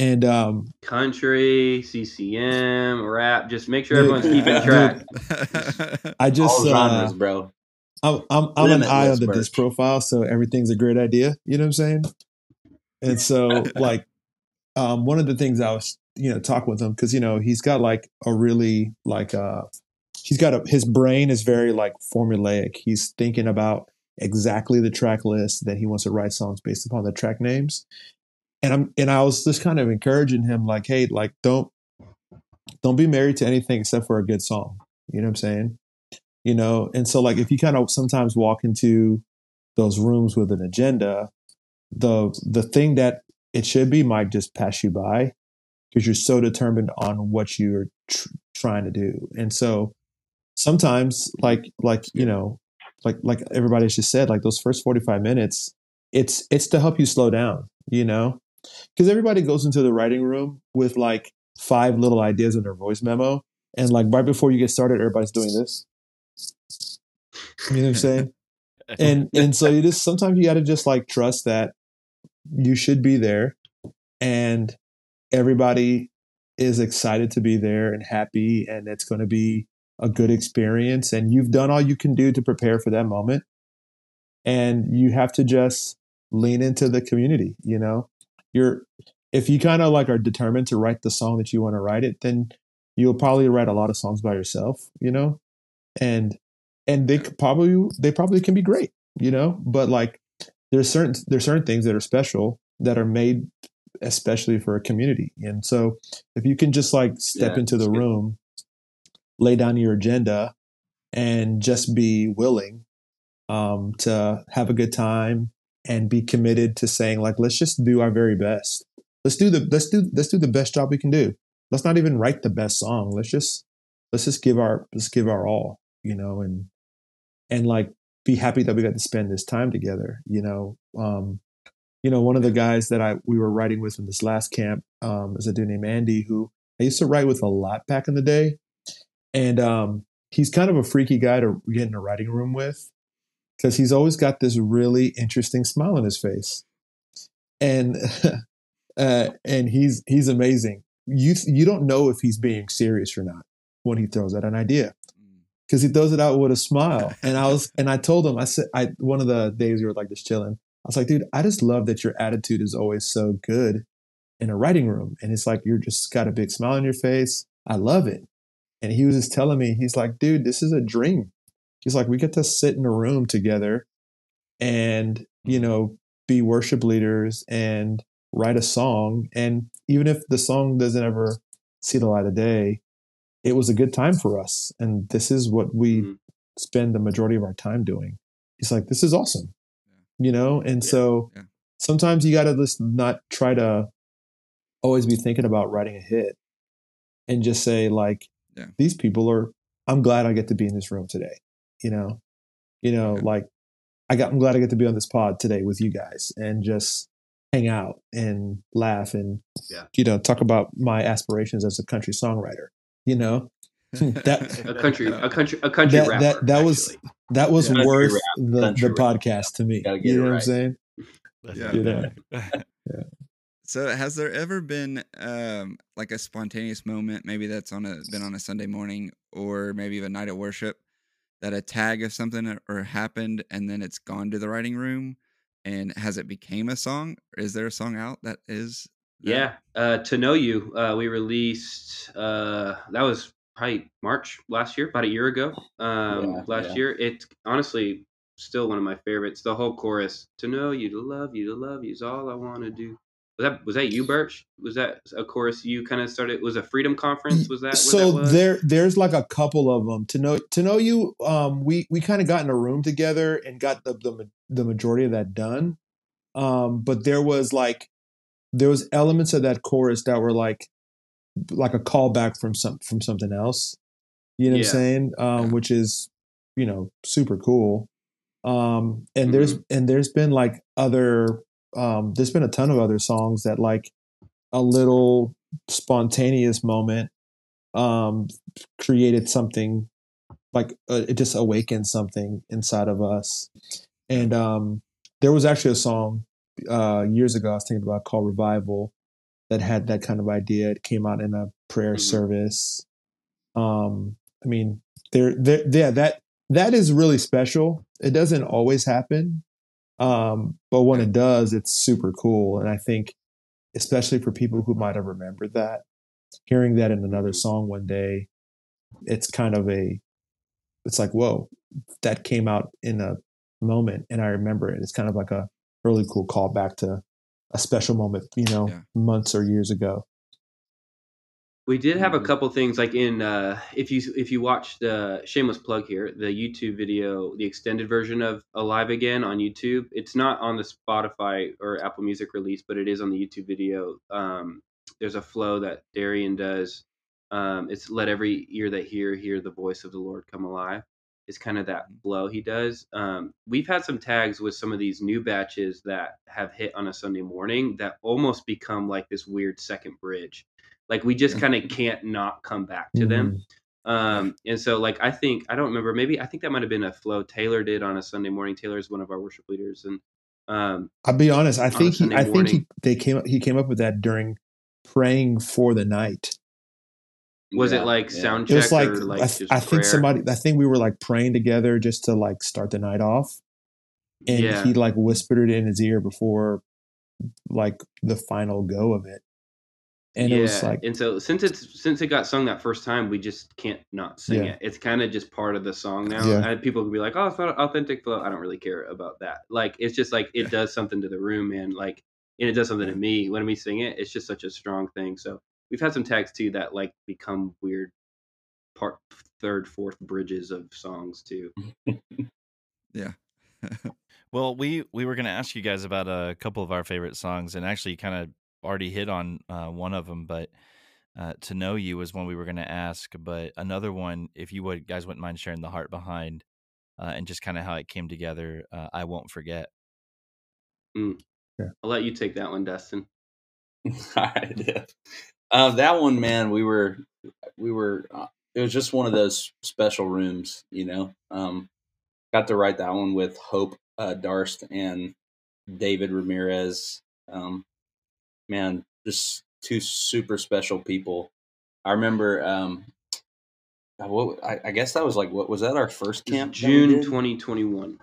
and um, country ccm rap just make sure Dude, everyone's keeping dude, track I just all uh, bro. I'm I'm, I'm an I on the DISC profile, so everything's a great idea. You know what I'm saying? And so, [laughs] like, um, one of the things I was, you know, talking with him because you know he's got like a really like uh, he's got a his brain is very like formulaic. He's thinking about exactly the track list that he wants to write songs based upon the track names. And I'm and I was just kind of encouraging him, like, hey, like, don't don't be married to anything except for a good song. You know what I'm saying? you know and so like if you kind of sometimes walk into those rooms with an agenda the the thing that it should be might just pass you by because you're so determined on what you're tr- trying to do and so sometimes like like you know like like everybody's just said, like those first 45 minutes, it's it's to help you slow down, you know? Because everybody goes into the writing room with like five little ideas in their voice memo. And like right before you get started, everybody's doing this. You know what I'm saying? [laughs] and and so you just sometimes you got to just like trust that you should be there and everybody is excited to be there and happy and it's going to be a good experience and you've done all you can do to prepare for that moment and you have to just lean into the community you know you're if you kind of like are determined to write the song that you want to write it then you'll probably write a lot of songs by yourself you know? And and they could probably they probably can be great you know? But like there's certain there's certain things that are special that are made especially for a community. And so if you can just like step Yeah, into the room lay down your agenda and just be willing um, to have a good time and be committed to saying like let's just do our very best. Let's do the let's do let's do the best job we can do. Let's not even write the best song. Let's just let's just give our let's give our all you know and and like be happy that we got to spend this time together you know? Um you know one of the guys that i we were writing with in this last camp um is a dude named andy who i used to write with a lot back in the day. And um he's kind of a freaky guy to get in a writing room with because he's always got this really interesting smile on his face and [laughs] uh and he's he's amazing you you don't know if he's being serious or not when he throws out an idea because he throws it out with a smile. [laughs] And I was, and I told him, I said, I one of the days we were like just chilling. I was like, dude, I just love that your attitude is always so good in a writing room, and it's like you're just got a big smile on your face. I love it. And he was just telling me, he's like, dude, this is a dream. He's like, we get to sit in a room together, and you know, be worship leaders and write a song. And even if the song doesn't ever see the light of day, it was a good time for us. And this is what we Mhm. spend the majority of our time doing. He's like, this is awesome, you know? And so Yeah. sometimes you got to just not try to always be thinking about writing a hit and just say, like, Yeah. these people are, I'm glad I get to be in this room today, you know? You know, Okay. like, I got, I'm glad I get to be on this pod today with you guys and just hang out and laugh and, Yeah. you know, talk about my aspirations as a country songwriter, you know? [laughs] that A country, a [laughs] country, a country that, rapper. that that was that was Country worth rap, the, the rap. podcast to me. You it know what I'm saying? Yeah. You [laughs] know? So has there ever been um, like a spontaneous moment, maybe that's on a been on a Sunday morning or maybe even night at worship, that a tag of something or- happened and then it's gone to the writing room and has it became a song? Is there a song out that is that? Yeah, uh, to know you, uh, we released. Uh, that was probably March last year, about a year ago. Um, Yeah, last yeah. year, it's honestly still one of my favorites. The whole chorus, "To know you, to love you, to love you is all I want to do." Was that was that you, Berch? Was that a chorus you kind of started? Was a Freedom Conference? Was that? So that was? there there's like a couple of them to know to know you um we we kind of got in a room together and got the, the the majority of that done um but there was like there was elements of that chorus that were like like a callback from some from something else you know what i'm saying um Yeah. which is you know super cool um and there's and there's been like other um there's been a ton of other songs that like a little spontaneous moment um created something like uh, it just awakened something inside of us. And um there was actually a song uh years ago i was thinking about called revival that had that kind of idea. It came out in a prayer Mhm. service. Um i mean there there yeah that that is really special. It doesn't always happen um but when it does it's super cool. And i think especially for people who might have remembered that hearing that in another song one day it's kind of a it's like whoa that came out in a moment and i remember it. It's kind of like a really cool callback to a special moment you know Yeah. months or years ago We did have a Mhm. couple things like in uh, if you if you watch the shameless plug here the YouTube video the extended version of Alive Again on YouTube it's not on the Spotify or Apple Music release but it is on the YouTube video um, there's a flow that Darian does um, it's let every ear that hear hear the voice of the Lord come alive It's kind of that flow he does. Um, we've had some tags with some of these new batches that have hit on a Sunday morning that almost become like this weird second bridge. Like we just kind of can't not come back to them. Um, and so like I think I don't remember maybe I think that might have been a flow Taylor did on a Sunday morning. Taylor is one of our worship leaders, and um, I'll be honest. I on think he, Sunday I think he, they came up, he came up with that during praying for the night. was Yeah, it like yeah. sound It was like, or like I, just I think somebody, I think we were like praying together just to like start the night off, and Yeah. he like whispered it in his ear before like the final go of it, and it was like and so since it's since it got sung that first time, we just can't not sing Yeah. it. It's kind of just part of the song now. Yeah. And people can be like, "Oh, it's not authentic flow." I don't really care about that. Like, it's just like it does something to the room, man. Like, and it does something to me when we sing it. It's just such a strong thing. So we've had some tags too that like become weird part third, fourth bridges of songs too. [laughs] Yeah. [laughs] Well, we we were going to ask you guys about a couple of our favorite songs, and actually, kind of already hit on uh, one of them. But uh, "To Know You" was one we were going to ask. But another one, if you would guys wouldn't mind sharing the heart behind, uh, and just kind of how it came together. Uh, I won't forget. I'll let you take that one, Dustin. All right, yeah. Uh, that one, man, we were, we were. Uh, it was just one of those special rooms, you know. Um, got to write that one with Hope uh, Darst and David Ramirez. Um, man, just two super special people. I remember. Um, uh, what I, I guess that was like what was that our first camp? June 2021.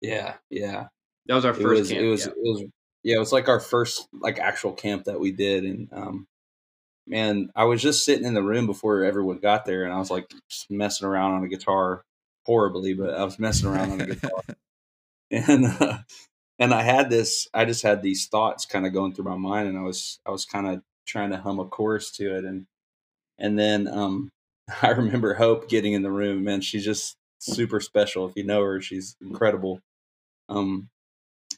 Yeah, yeah. That was our it first was camp. it was yeah. it was yeah it was like our first like actual camp that we did and um man i was just sitting in the room before everyone got there and i was like just messing around on a guitar horribly but i was messing around on a guitar [laughs] and uh, and i had this i just had these thoughts kind of going through my mind and i was i was kind of trying to hum a chorus to it and and then um [laughs] i remember hope getting in the room man she's just super special if you know her she's incredible um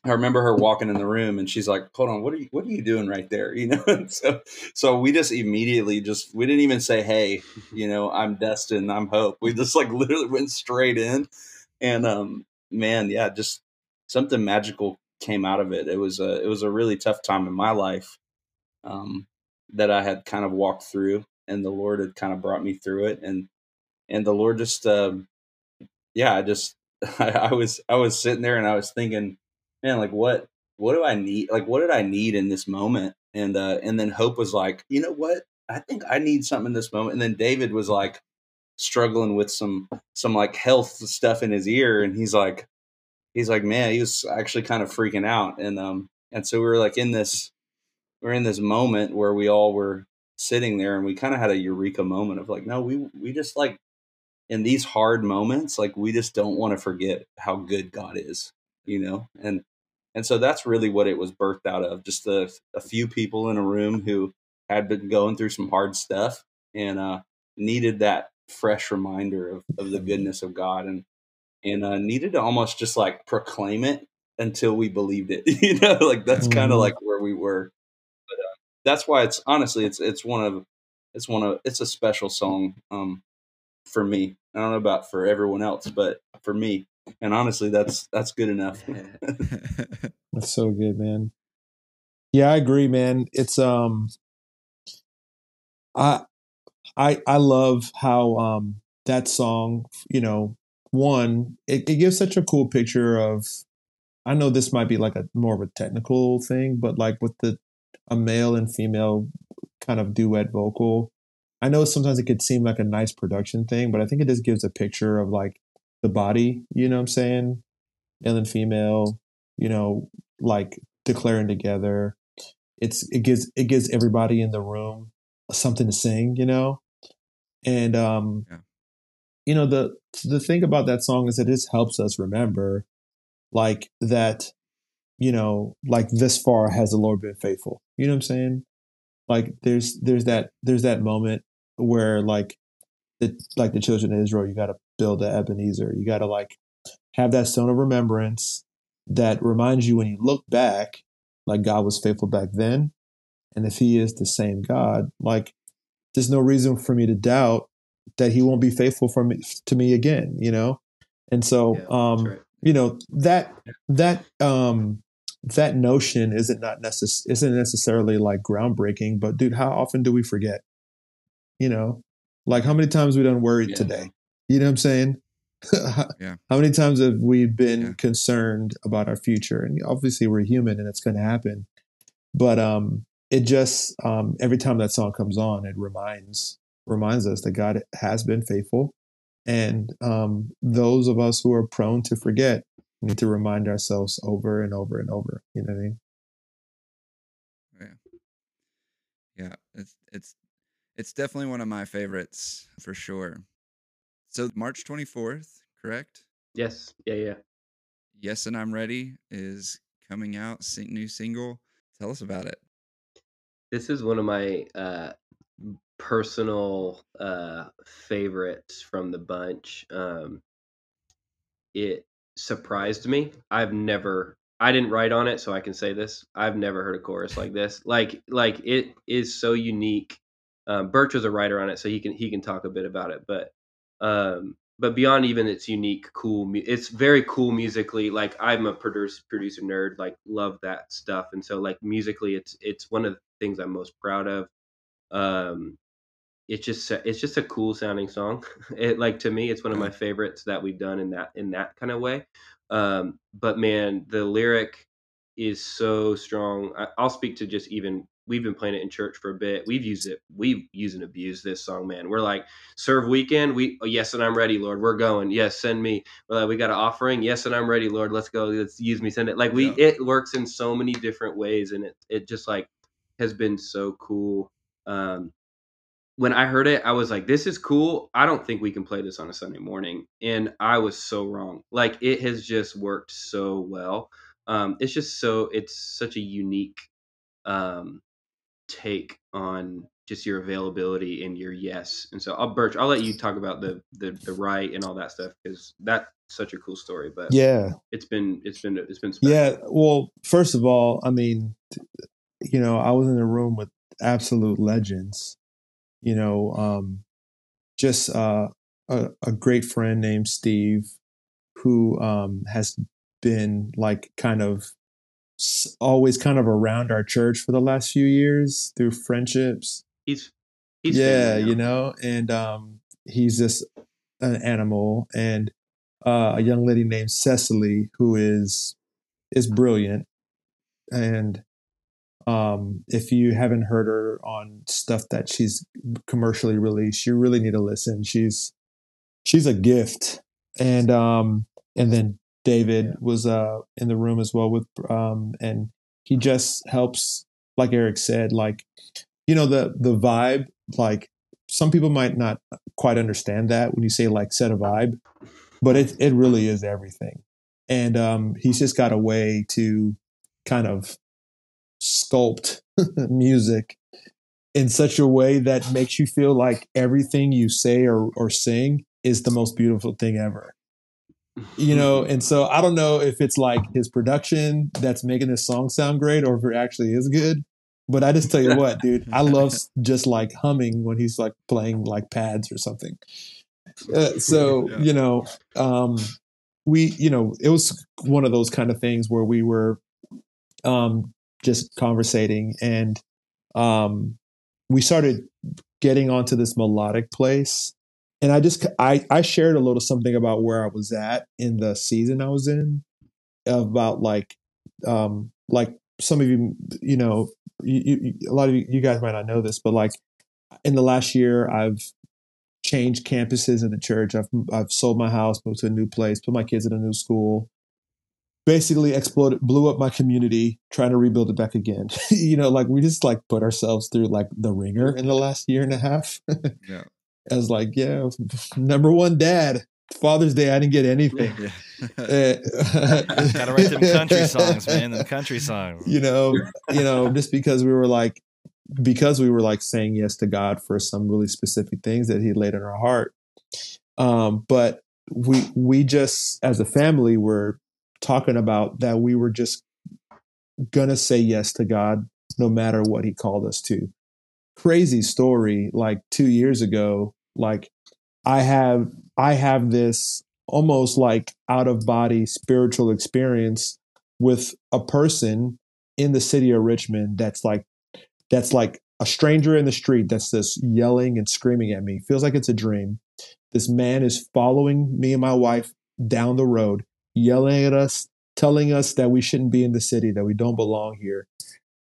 I remember her walking in the room and she's like, "Hold on, what are you what are you doing right there?" [laughs] You know. And so so we just immediately just we didn't even say, "Hey, [laughs] you know, I'm Dustin, I'm Hope." We just like literally went straight in, and um, man, yeah, just something magical came out of it. It was a it was a really tough time in my life, um, that I had kind of walked through, and the Lord had kind of brought me through it, and and the Lord just, um, yeah, I just [laughs] I, I was I was sitting there and I was thinking man, like what what do I need? Like what did I need in this moment? And uh and then Hope was like, you know what? I think I need something in this moment. And then David was like struggling with some some like health stuff in his ear and he's like he's like, man, he was actually kind of freaking out. And um and so we were like in this we're in this moment where we all were sitting there and we kind of had a eureka moment of like, no, we we just like in these hard moments, like we just don't want to forget how good God is, you know? And and so that's really what it was birthed out of. Just a, a few people in a room who had been going through some hard stuff and uh, needed that fresh reminder of, of the goodness of God and and uh, needed to almost just like proclaim it until we believed it. [laughs] you know, like that's kind of Mhm. like where we were. But uh, that's why it's honestly it's it's one of it's one of it's a special song um, for me. I don't know about for everyone else, but for me, and honestly, that's that's good enough. [laughs] [laughs] That's so good, man. Yeah, I agree, man. It's um I I I love how um that song, you know, one, it, it gives such a cool picture of I know this might be like a more of a technical thing, but like with the a male and female kind of duet vocal. I know sometimes it could seem like a nice production thing, but I think it just gives a picture of like the body, you know what I'm saying? Male and female, you know, like declaring together. It's it gives it gives everybody in the room something to sing, you know? And um Yeah. You know the the thing about that song is that it helps us remember like that you know like this far has the lord been faithful. You know what i'm saying? Like there's there's that there's that moment where like the like the children of israel you got to build the ebenezer. You got to like have that stone of remembrance that reminds you when you look back like god was faithful back then. And if he is the same god like there's no reason for me to doubt that he won't be faithful for me to me again, you know? And so Yeah, um right. you know that that um that notion isn't not necess- isn't necessarily like groundbreaking, but dude, how often do we forget? You know, like how many times we done worried Yeah. today? You know what I'm saying? how, [laughs] Yeah. how many times have we been Yeah. concerned about our future? And obviously we're human and it's going to happen. But um it just um every time that song comes on, it reminds reminds us that God has been faithful. And um those of us who are prone to forget need to remind ourselves over and over and over. You know what I mean? Yeah, Yeah. it's it's it's definitely one of my favorites for sure. So March 24th, correct? Yes. Yeah. Yeah. Yes, and I'm ready is coming out, sing, new single. Tell us about it. This is one of my uh, personal uh, favorites from the bunch. Um, it surprised me. I've never, I didn't write on it, so I can say this. I've never heard a chorus like this. Like, like it is so unique. Um, Berch was a writer on it, so he can he can talk a bit about it. But um, but beyond even its unique, cool, it's very cool musically. Like I'm a producer producer nerd, like love that stuff, and so like musically, it's it's one of the things I'm most proud of. Um, it's just it's just a cool sounding song. [laughs] It like to me, it's one of my favorites that we've done in that in that kind of way. Um, but man, the lyric is so strong. I, I'll speak to just even we've been playing it in church for a bit. We've used it. We've used and abused this song, man. We're like serve weekend. We oh, yes, and I'm ready, Lord. We're going. Yes, send me. Like, we got an offering. Yes, and I'm ready, Lord. Let's go. Let's use me. Send it. Like we, Yeah. it works in so many different ways, and it it just like has been so cool. Um, when I heard it, I was like, this is cool. I don't think we can play this on a Sunday morning. And I was so wrong. Like it has just worked so well. Um, it's just so it's such a unique um take on just your availability and your yes. And so I'll Berch, I'll let you talk about the the, the right and all that stuff because that's such a cool story. But Yeah. it's been it's been it's been special. Yeah. Well, first of all, I mean, you know, I was in a room with absolute legends. You know, um, just uh, a, a great friend named Steve, who um, has been like kind of s- always kind of around our church for the last few years through friendships. He's he's yeah, you know, and um, he's just an animal, and uh, a young lady named Cecily who is is brilliant, and um, if you haven't heard her on stuff that she's commercially released, you really need to listen. She's she's a gift, and um, and then David was uh in the room as well with um, and he just helps, like Erik said, like you know the the vibe. Like some people might not quite understand that when you say like set a vibe, but it it really is everything. And um, he's just got a way to kind of sculpt [laughs] music in such a way that makes you feel like everything you say or, or sing is the most beautiful thing ever. You know, [laughs] and so I don't know if it's like his production that's making this song sound great or if it actually is good. But I just tell you what, dude, I love [laughs] just like humming when he's like playing like pads or something. Uh, so, Yeah. you know, um, we, you know, it was one of those kind of things where we were um, just conversating and um, we started getting onto this melodic place. And i just I, I shared a little something about where i was at in the season i was in about like um like some of you you know you, you, a lot of you, you guys might not know this but like in the last year i've changed campuses in the church. I've i've sold my house moved to a new place put my kids in a new school basically exploded blew up my community trying to rebuild it back again [laughs] you know like we just like put ourselves through like the ringer in the last year and a half Yeah. [laughs] I was like, yeah, number one dad. Father's Day, I didn't get anything. Yeah. Uh, [laughs] Gotta write them country songs, man. Them country songs. You know, you know, just because we were like, because we were like saying yes to God for some really specific things that He laid in our heart. Um, but we we just as a family were talking about that we were just gonna say yes to God no matter what He called us to. Crazy story. Like two years ago, like I have I have this almost like out of body spiritual experience with a person in the city of Richmond that's like that's like a stranger in the street that's just yelling and screaming at me. Feels like it's a dream. This man is following me and my wife down the road, yelling at us, telling us that we shouldn't be in the city, that we don't belong here.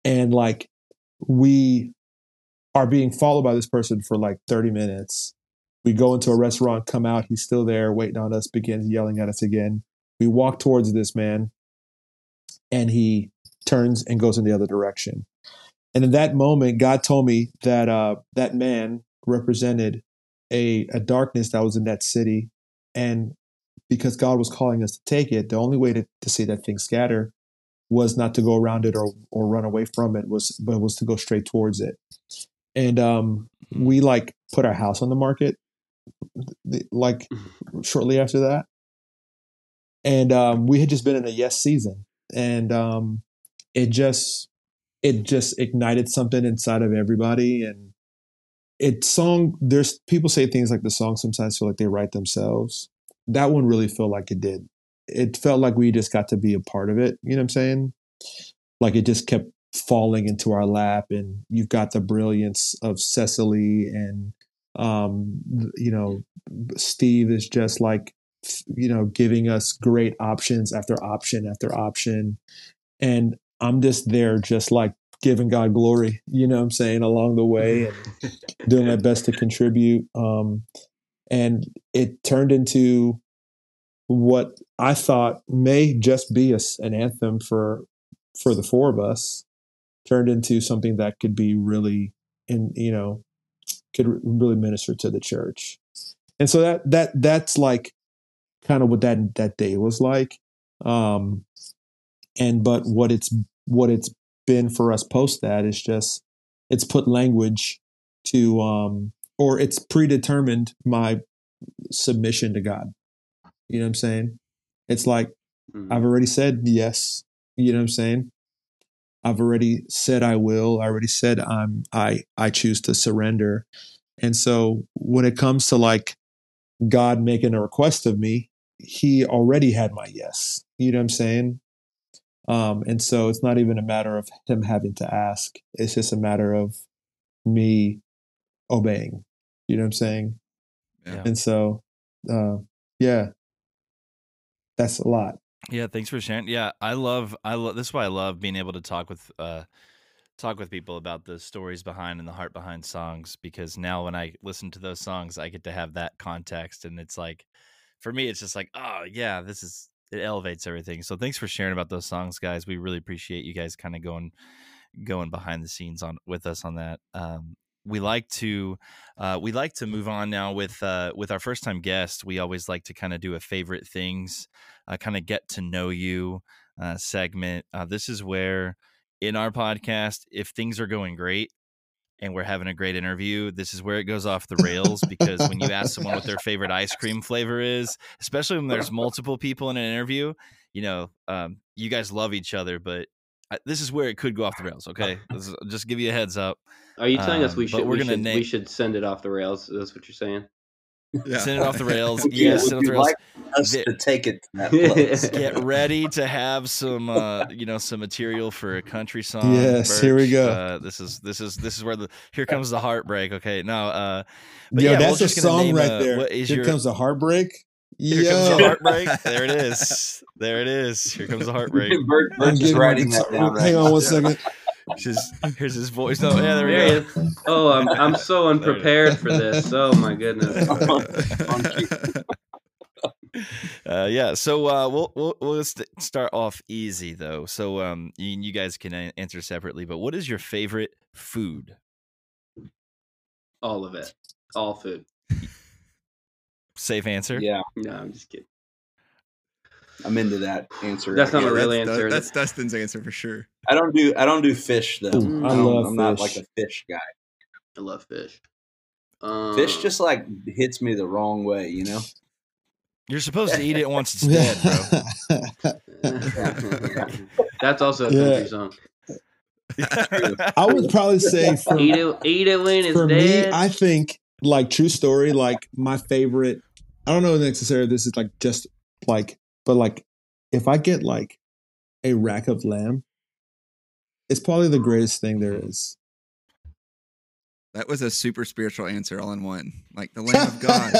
And like we are being followed by this person for like 30 minutes. We go into a restaurant, come out, he's still there waiting on us, begins yelling at us again. We walk towards this man and he turns and goes in the other direction. And in that moment, God told me that uh, that man represented a, a darkness that was in that city. And because God was calling us to take it, the only way to, to see that thing scatter was not to go around it or, or run away from it, was but was to go straight towards it. And um, we like put our house on the market like shortly after that. And um, we had just been in a yes season. And um, it just it just ignited something inside of everybody and it song there's people say things like the song sometimes feel like they write themselves that one really felt like it did it felt like we just got to be a part of it you know what i'm saying like it just kept falling into our lap and you've got the brilliance of cecily and um you know steve is just like you know giving us great options after option after option and I'm just there, just like giving God glory, you know what I'm saying, along the way [laughs] and doing my best to contribute. Um, and it turned into what I thought may just be a, an anthem for for the four of us turned into something that could be really in you know could really minister to the church. And so that that that's like kind of what that that day was like um and but what it's what it's been for us post that is just it's put language to um or it's predetermined my submission to God. You know what I'm saying? It's like mm-hmm. I've already said yes. You know what I'm saying? I've already said I will. I already said I'm I I choose to surrender. And so when it comes to like God making a request of me, he already had my yes. You know what I'm saying? Um, and so it's not even a matter of him having to ask. It's just a matter of me obeying. You know what I'm saying? Yeah. And so, uh, yeah, that's a lot. Yeah, thanks for sharing. Yeah, I love, I love. This is why I love being able to talk with, uh, talk with people about the stories behind and the heart behind songs. Because now, when I listen to those songs, I get to have that context, and it's like, for me, it's just like, oh yeah, this is it elevates everything. So thanks for sharing about those songs, guys. We really appreciate you guys kind of going going behind the scenes on with us on that. Um, we like to uh, we like to move on now with uh, with our first time guest. We always like to kind of do a favorite things, uh, kind of get to know you uh, segment. Uh, this is where in our podcast, if things are going great, and we're having a great interview, this is where it goes off the rails because when you ask someone what their favorite ice cream flavor is, especially when there's multiple people in an interview, you know, um, you guys love each other, but this is where it could go off the rails. Okay, [laughs] is, just give you a heads up. Are you telling um, us we should we're we gonna should, name... we should send it off the rails? That's what you're saying. Yeah. Send it off the [laughs] rails. yes, send it off the rails. Like us the, to take it to that place. Get [laughs] ready to have some, uh, you know, some material for a country song. Yes, Berch. here we go. Uh, this is this is this is where the here comes the heartbreak. Okay, now, uh, but Yo, yeah, that's a song right there. What is here your, comes the heartbreak. Here comes the [laughs] heartbreak. There it is. There it is. Here comes the heartbreak. [laughs] Bert, Bert's just writing that down. Right Hang on one second. [laughs] Just, here's his voice. Oh, yeah, there we there go. Oh, I'm I'm so unprepared for this. Oh my goodness. uh, yeah, so uh, we'll we'll, we'll st- start off easy though. So um, you, you guys can answer separately, but what is your favorite food? All of it, all food. Safe answer. Yeah. No, I'm just kidding. I'm into that answer. That's not a real answer. That's, that's Dustin's answer for sure. I don't do I don't do fish though. Ooh, I, love I'm fish. not like a fish guy. I love fish. Um, fish just like hits me the wrong way, you know. You're supposed to eat it once it's [laughs] dead, bro. [laughs] That's also a country yeah. song. [laughs] I would probably say for, eat it, eat it when it's for dead. me, I think like true story. Like my favorite. I don't know necessarily. This is like just like, but like if I get like a rack of lamb, it's probably the greatest thing there is. That was a super spiritual answer all in one. Like the Lamb of God.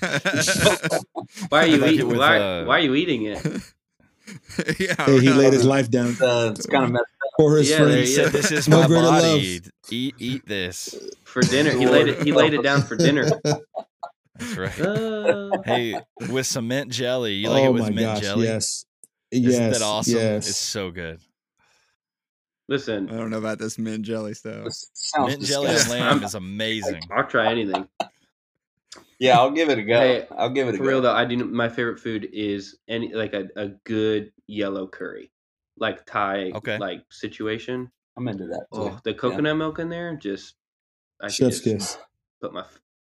[laughs] Why are you Like it eating? Why, uh, why are you eating it? [laughs] yeah, Hey, he laid his life down Uh, it's kind of messed for his Yeah, friends. you He said, "This is No my greater love. body. Eat, eat this." For dinner, he laid it. He laid it down for dinner. [laughs] That's right. Uh, Hey, with some mint jelly. You like oh it with mint gosh! jelly? Yes. Isn't yes. that awesome? Yes. It's so good. listen, I don't know about this mint jelly stuff. This sounds mint jelly and lamb [laughs] is amazing. I'll try anything. Yeah, I'll give it a go. Hey, I'll give it a For go. real though, I do. My favorite food is any like a, a good yellow curry, like Thai Okay. like situation. I'm into that too. Oh, the coconut milk in there, just I could Chef's just kiss. put my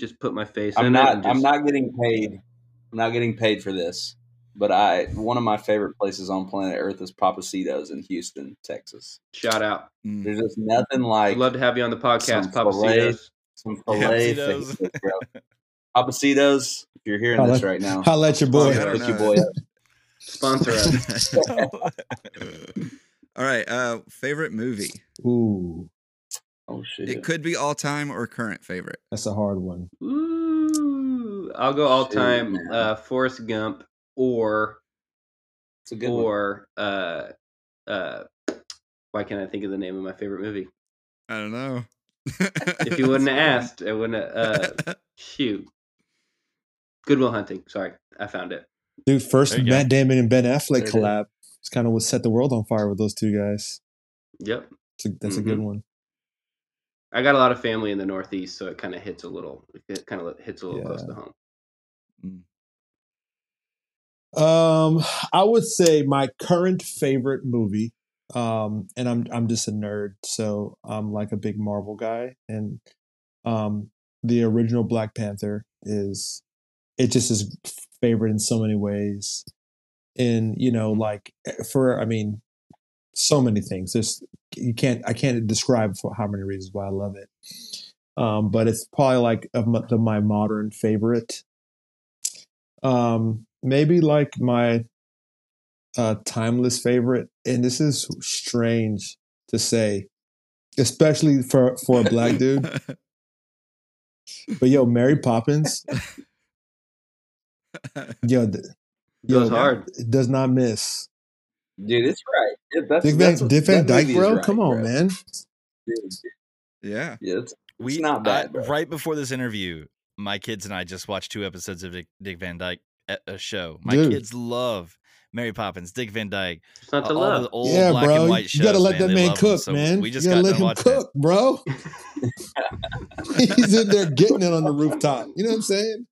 just put my face I'm in it. not. and I'm just- not getting paid. I'm not getting paid for this. But I, one of my favorite places on planet Earth is Pappasito's in Houston, Texas. Shout out! Mm. There's just nothing I'd like love to have you on the podcast, some Papa some filet Pappasito's. [laughs] fajitas. [laughs] Pappasito's, if you're hearing Holla- this right now, Holla at your boy. I don't your boy up. Sponsor us. [laughs] all right. Uh, favorite movie. Ooh, Oh shit! It could be all time or current favorite. that's a hard one. Ooh, I'll go all time. man. Uh, Forrest Gump or It's a good one. or uh uh. Why can't I think of the name of my favorite movie? I don't know. If you wouldn't [laughs] have asked, I wouldn't. Have, uh, [laughs] shoot. Good Will Hunting. Sorry, I found it. Dude, first There you Matt Damon and Ben Affleck There it is. collab. It's kind of what set the world on fire with those two guys. Yep. It's a, that's a good Mhm. one. I got a lot of family in the Northeast, so it kind of hits a little. It kind of hits a little close to home. Um, I would say my current favorite movie. Um, and I'm I'm just a nerd, so I'm like a big Marvel guy, and um, the original Black Panther is it just is favorite in so many ways, and you know, like for I mean, so many things. There's you can't I can't describe for how many reasons why I love it. Um, but it's probably like the, my modern favorite. Um, maybe like my uh, timeless favorite, and this is strange to say, especially for for a black dude. [laughs] But yo, Mary Poppins, [laughs] yo, th- Goes yo, hard. it does not miss. Dude, it's right. It- that's, Dick Van, what- Dick Van Dyke, bro, right, come on, bro. man. Dude, yeah. yeah, it's, we it's not bad. I- right before this interview, my kids and I just watched two episodes of Dick, Dick Van Dyke at a show. My Dude. kids love Mary Poppins, Dick Van Dyke, It's not the all love. the old yeah, black bro, and white shows. you gotta let man. that They man cook, So man. We just you gotta got let him watching it. cook, bro. [laughs] He's in there getting it on the [laughs] rooftop. You know what I'm saying?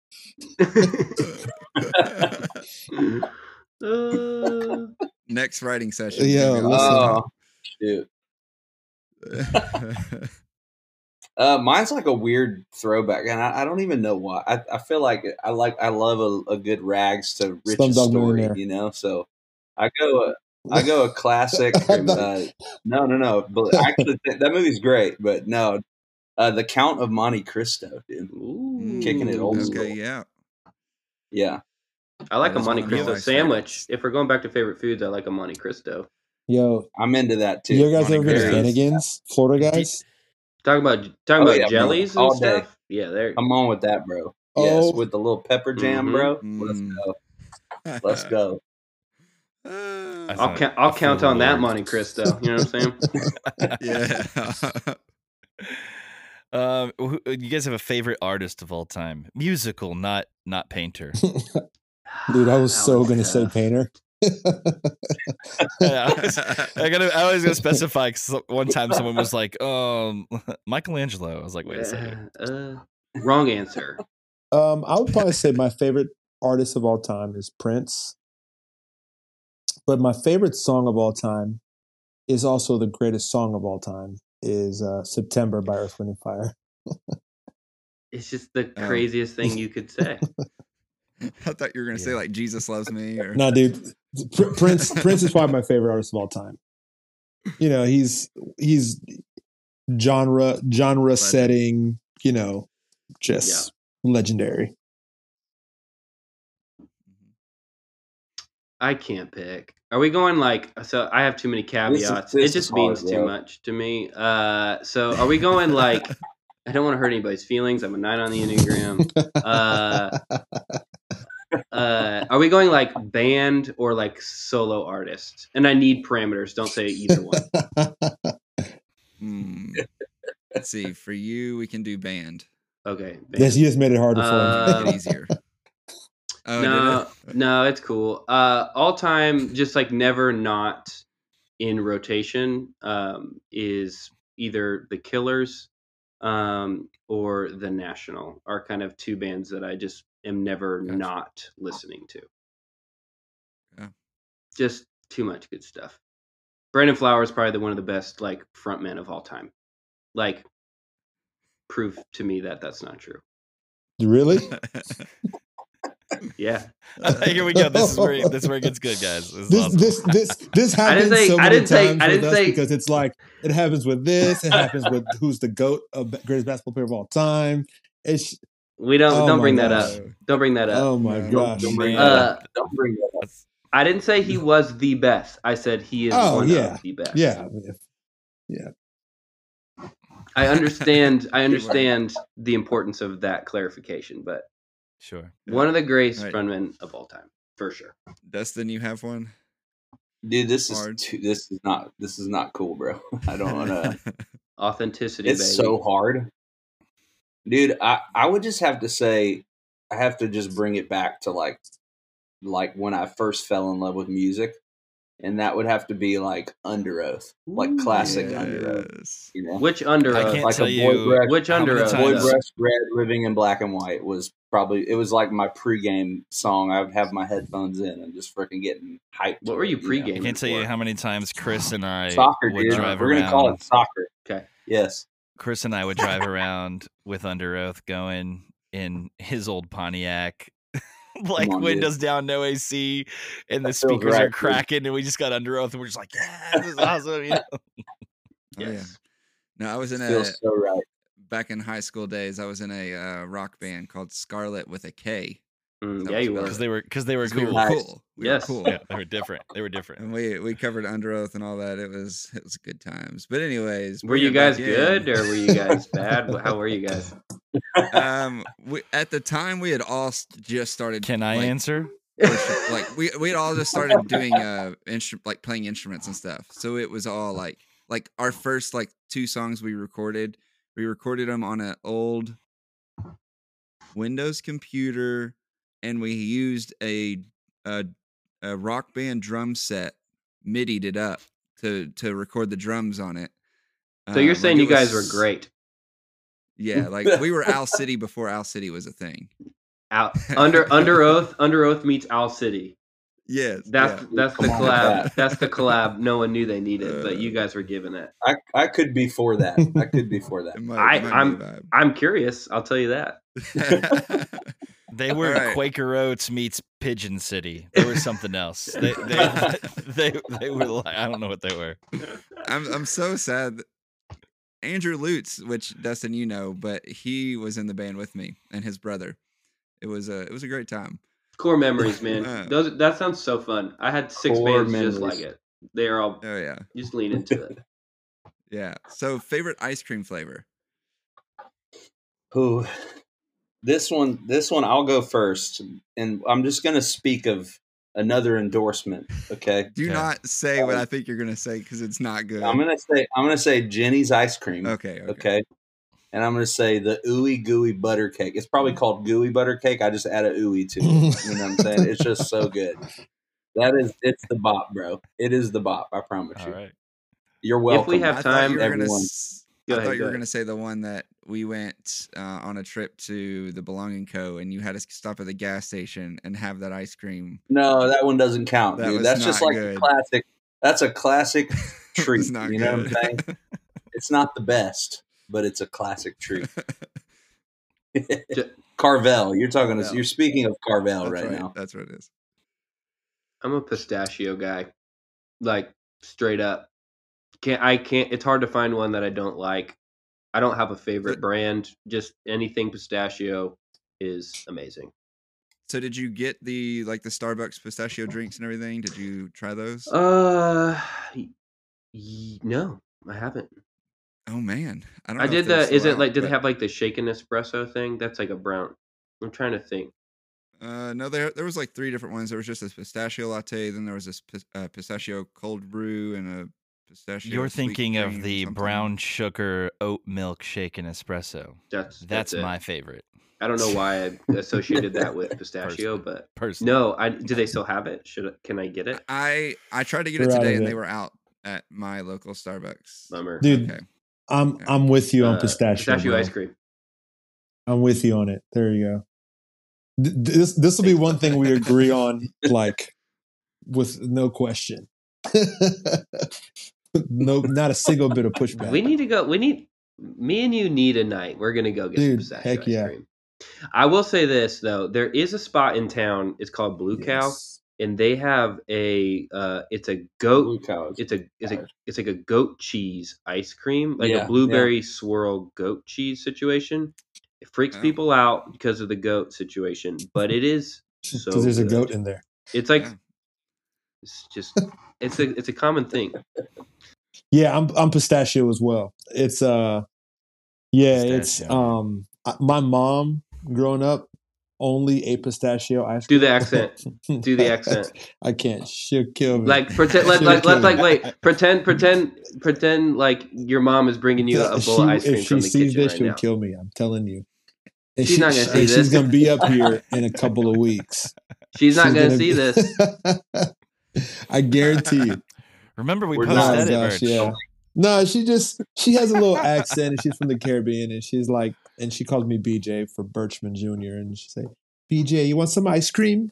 Uh, [laughs] Next writing session. Yeah, Maybe listen. Oh, shoot. [laughs] Uh, mine's like a weird throwback, and I, I don't even know why. I, I feel like I like I love a, a good rags to riches story, you know. So I go a, I go a [laughs] classic. uh, no, no, no. But actually, that movie's great. But no, uh, the Count of Monte Cristo, dude. ooh. Kicking it old school. okay, yeah. Yeah, I like That a Monte one of my Cristo sandwich. favorites. If we're going back to favorite foods, I like a Monte Cristo. Yo, I'm into that too. you guys Monte ever been to Cristo. Finnegan's, Florida guys? Talking about talking Oh, about yeah, bro. jellies and All day. stuff. Yeah, there. I'm on with that, bro. Oh. Yes, with the little pepper jam, Mhm. bro. Let's Mm. go. Let's [laughs] go. Uh, I'll not count. I'll count full on that. Monte Cristo. You know what I'm saying? [laughs] yeah. [laughs] Um, who- you guys have a favorite artist of all time? Musical, not not painter. [laughs] Dude, I was [sighs] so gonna say painter. Yeah, [laughs] I, was, I gotta. I always gotta [laughs] specify. 'cause one time, someone was like, "Um, Michelangelo." I was like, "Wait a second. Uh, wrong answer. Um, I would probably say my favorite artist of all time is Prince. But my favorite song of all time is also the greatest song of all time is uh, September by Earth, Wind and Fire. It's just the Oh. [laughs] craziest thing you could say. [laughs] I thought you were gonna say like Jesus loves me or No, dude, Pr- Prince [laughs] Prince is probably my favorite artist of all time. You know, he's he's genre genre setting, you know, just legendary. I can't pick. Are we going like so? I have too many caveats. this it just means hard, too bro. much to me. Uh, so are we going like? I don't want to hurt anybody's feelings. I'm a nine on the enneagram. Uh, uh, are we going like band or like solo artist? And I need parameters. Don't say either one. [laughs] Hmm. Let's see. For you, we can do band. Okay. yes, Band. you just made it harder for Uh, him. Make it easier. [laughs] Oh, no, no, it's cool. Uh, all time, just like never not in rotation um, is either the Killers um, or the National are kind of two bands that I just am never Gotcha. not listening to. Yeah. Just too much good stuff. Brandon Flowers probably the one of the best like frontmen of all time. Like, prove to me that that's not true. really? [laughs] [laughs] [laughs] Yeah, Here we go. This is where this is where it gets good, guys. This This awesome. this this this I didn't happens say- so I many didn't say- times I with didn't us say- because it's like it happens with this. It happens with who's the goat of greatest basketball player of all time. It's we don't Oh don't my bring that up. Don't bring that up. oh my No, gosh. Don't bring that Uh, up. Don't bring that up. I didn't say he was the best. I said he is Oh, one yeah. of the best. Yeah, Yeah, I understand. I [laughs] understand the importance of that clarification, but Sure. one of the greatest Right. frontmen of all time, for sure. Dustin, you have one. Dude, this Hard. is too, this is not this is not cool, bro. [laughs] I don't want to. [laughs] Authenticity, it's baby. so hard, dude. I I would just have to say, I have to just bring it back to like, like when I first fell in love with music, and that would have to be like Underoath, like classic Under Oath. You know, Which under I can't like tell a you boy breath, Which how under Oath? boy times- breath red living in black and white was probably it was like my pregame song. I would have my headphones in and just freaking getting hyped. What were you it, know? I can't tell you how many times Chris and I Soccer, would dude. drive We're around. gonna call it soccer. Okay. Yes. Chris and I would drive around with Underoath going in his old Pontiac. [laughs] like on, dude. windows down, no AC, and the That feels speakers right, are dude. cracking, and we just got Underoath, and we're just like, yeah, this is awesome. You [laughs] know? [laughs] Oh, yeah. Yes. No, I was in a so right. back in high school days. I was in a uh, rock band called Scarlet with a K. Mm, yeah, you were. Because they were because they were 'Cause we cool. were cool. We Yes. were cool. Yeah, they were different. They were different. And we we covered Underoath and all that. It was it was good times. But anyways, Were you guys good or were you guys [laughs] bad? How were you guys? um, we, at the time we had all s- just started. Can I like, answer? worship- like we we had all just started doing uh instru- like playing instruments and stuff. So it was all like like our first like two songs we recorded. We recorded them on an old Windows computer, and we used a a, a rock band drum set, MIDI'd it up to to record the drums on it. So you're Um, saying like, you it guys were great. Yeah, like we were Owl City before Owl City was a thing. Out [laughs] under Underoath, under oath meets Owl City. Yes, That's yeah. that's the Come on collab. that. That's the collab. No one knew they needed, but Uh, you guys were giving it. I, I could be for that. I could be for [laughs] that. might- I- it might I'm- be a I'm curious. I'll tell you that. [laughs] vibe. They were Alright. Quaker Oats meets Pigeon City. They were something else. They they, [laughs] they they were like I don't know what they were. I'm I'm so sad. Andrew Lutz, which Dustin you know, but he was in the band with me and his brother. It was a it was a great time. Core memories, man. [laughs] Uh. Those that sounds so fun. I had six Core bands just like it. They're all Oh yeah, just lean into it. [laughs] yeah. So favorite ice cream flavor? Who? This one, this one, I'll go first, and I'm just gonna speak of another endorsement. Okay, Do Okay. not say um, what I think you're gonna say because it's not good. I'm gonna say, I'm gonna say Jeni's ice cream. okay, okay. Okay. And I'm gonna say the ooey gooey butter cake. It's probably called gooey butter cake. I just add a ooey to it. You know what I'm saying? It's just so good. That is, it's the bop, bro. It is the bop. I promise All you. right. You're welcome. If we have time, you were gonna. everyone. s- Go I ahead, thought you were ahead. gonna say the one that we went uh, on a trip to the Belonging Co. and you had to stop at the gas station and have that ice cream. no, that one doesn't count, That dude. was That's just like good. a classic. That's a classic [laughs] It treat. was not you know what. I'm saying? It's not the best, but it's a classic treat. [laughs] [laughs] Carvel, you're talking. To, you're speaking of Carvel That's right, now. That's what it is. I'm a pistachio guy, like straight up. Can't I can't. It's hard to find one that I don't like. I don't have a favorite brand. Just anything pistachio is amazing. So did you get the like the Starbucks pistachio drinks and everything? Did you try those? Uh, y- no, I haven't. oh man, I don't. I did the. Is it like? Did Do they have like the shaken espresso thing? That's like a brown. I'm trying to think. Uh, no, there there was like three different ones. There was just a pistachio latte, then there was this uh, pistachio cold brew and a pistachio. You're thinking of the brown sugar oat milk shaken espresso. That's That's, it. my favorite. I don't know why I [laughs] associated that with pistachio, but Personally. no. I do they still have it? Should can I get it? I I tried to get They're it today and it. they were out at my local Starbucks. Bummer. Dude, Okay. I'm I'm with you on Uh, pistachio. pistachio bro. ice cream. I'm with you on it. There you go. This this will be one thing we agree on, [laughs] like with no question. [laughs] [laughs] no, not a single bit of pushback. We need to go. We need me and you need a night. We're gonna go get Dude, some pistachio heck ice yeah. cream. I will say this though, there is a spot in town. It's called Blue Cow, and they have a. uh It's a goat. Blue cows. It's a. It's a. It's like a goat cheese ice cream, like Yeah, a blueberry swirl goat cheese situation. It freaks Oh. people out because of the goat situation, but it is [laughs] so. Because there's a goat in there. It's like Yeah. It's just it's a it's a common thing. Yeah, I'm I'm pistachio as well. It's uh yeah, it's um my mom growing up only ate pistachio ice Do the accent. [laughs] Do the accent. I can't. She'll kill me. Like pretend like She'll like, kill like, wait [laughs] pretend pretend pretend like your mom is bringing you a bowl of she- ice cream if from she the sees kitchen this, right she'll now. kill me. I'm telling you. And She's not gonna see this. She's gonna be up [laughs] here in a couple of weeks. She's not She's gonna gonna see be- this. I guarantee you. [laughs] Remember, we We're posted not- Oh it. gosh, Berch. yeah. No, she just she has a little accent and she's from the Caribbean and she's like and she calls me BJ for Birchman Jr. and she say, BJ, you want some ice cream?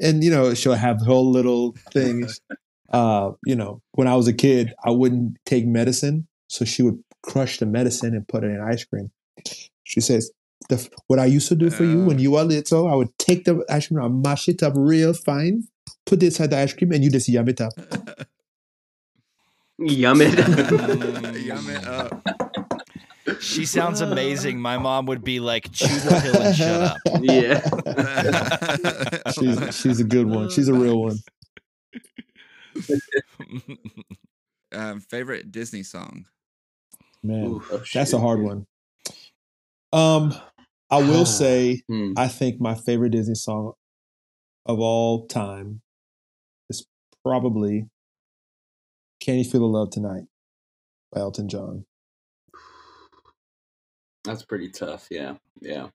And you know, she'll have whole little things. Uh, you know, when I was a kid, I wouldn't take medicine, so she would crush the medicine and put it in ice cream. She says, the, "What I used to do for you when you were little, I would take the ice cream, I mash it up real fine, put it inside the ice cream, and you just yum it up." [laughs] Yum it. Yum it up. She sounds amazing. My mom would be like, chew the pill and shut up. [laughs] yeah. [laughs] she's she's a good one. She's a real one. um, favorite Disney song. Man, Oof. Oh, that's a hard one. Um, I will [sighs] say Hmm. I think my favorite Disney song of all time is probably "Can You Feel the Love Tonight" by Elton John. That's pretty tough. Yeah. Yeah.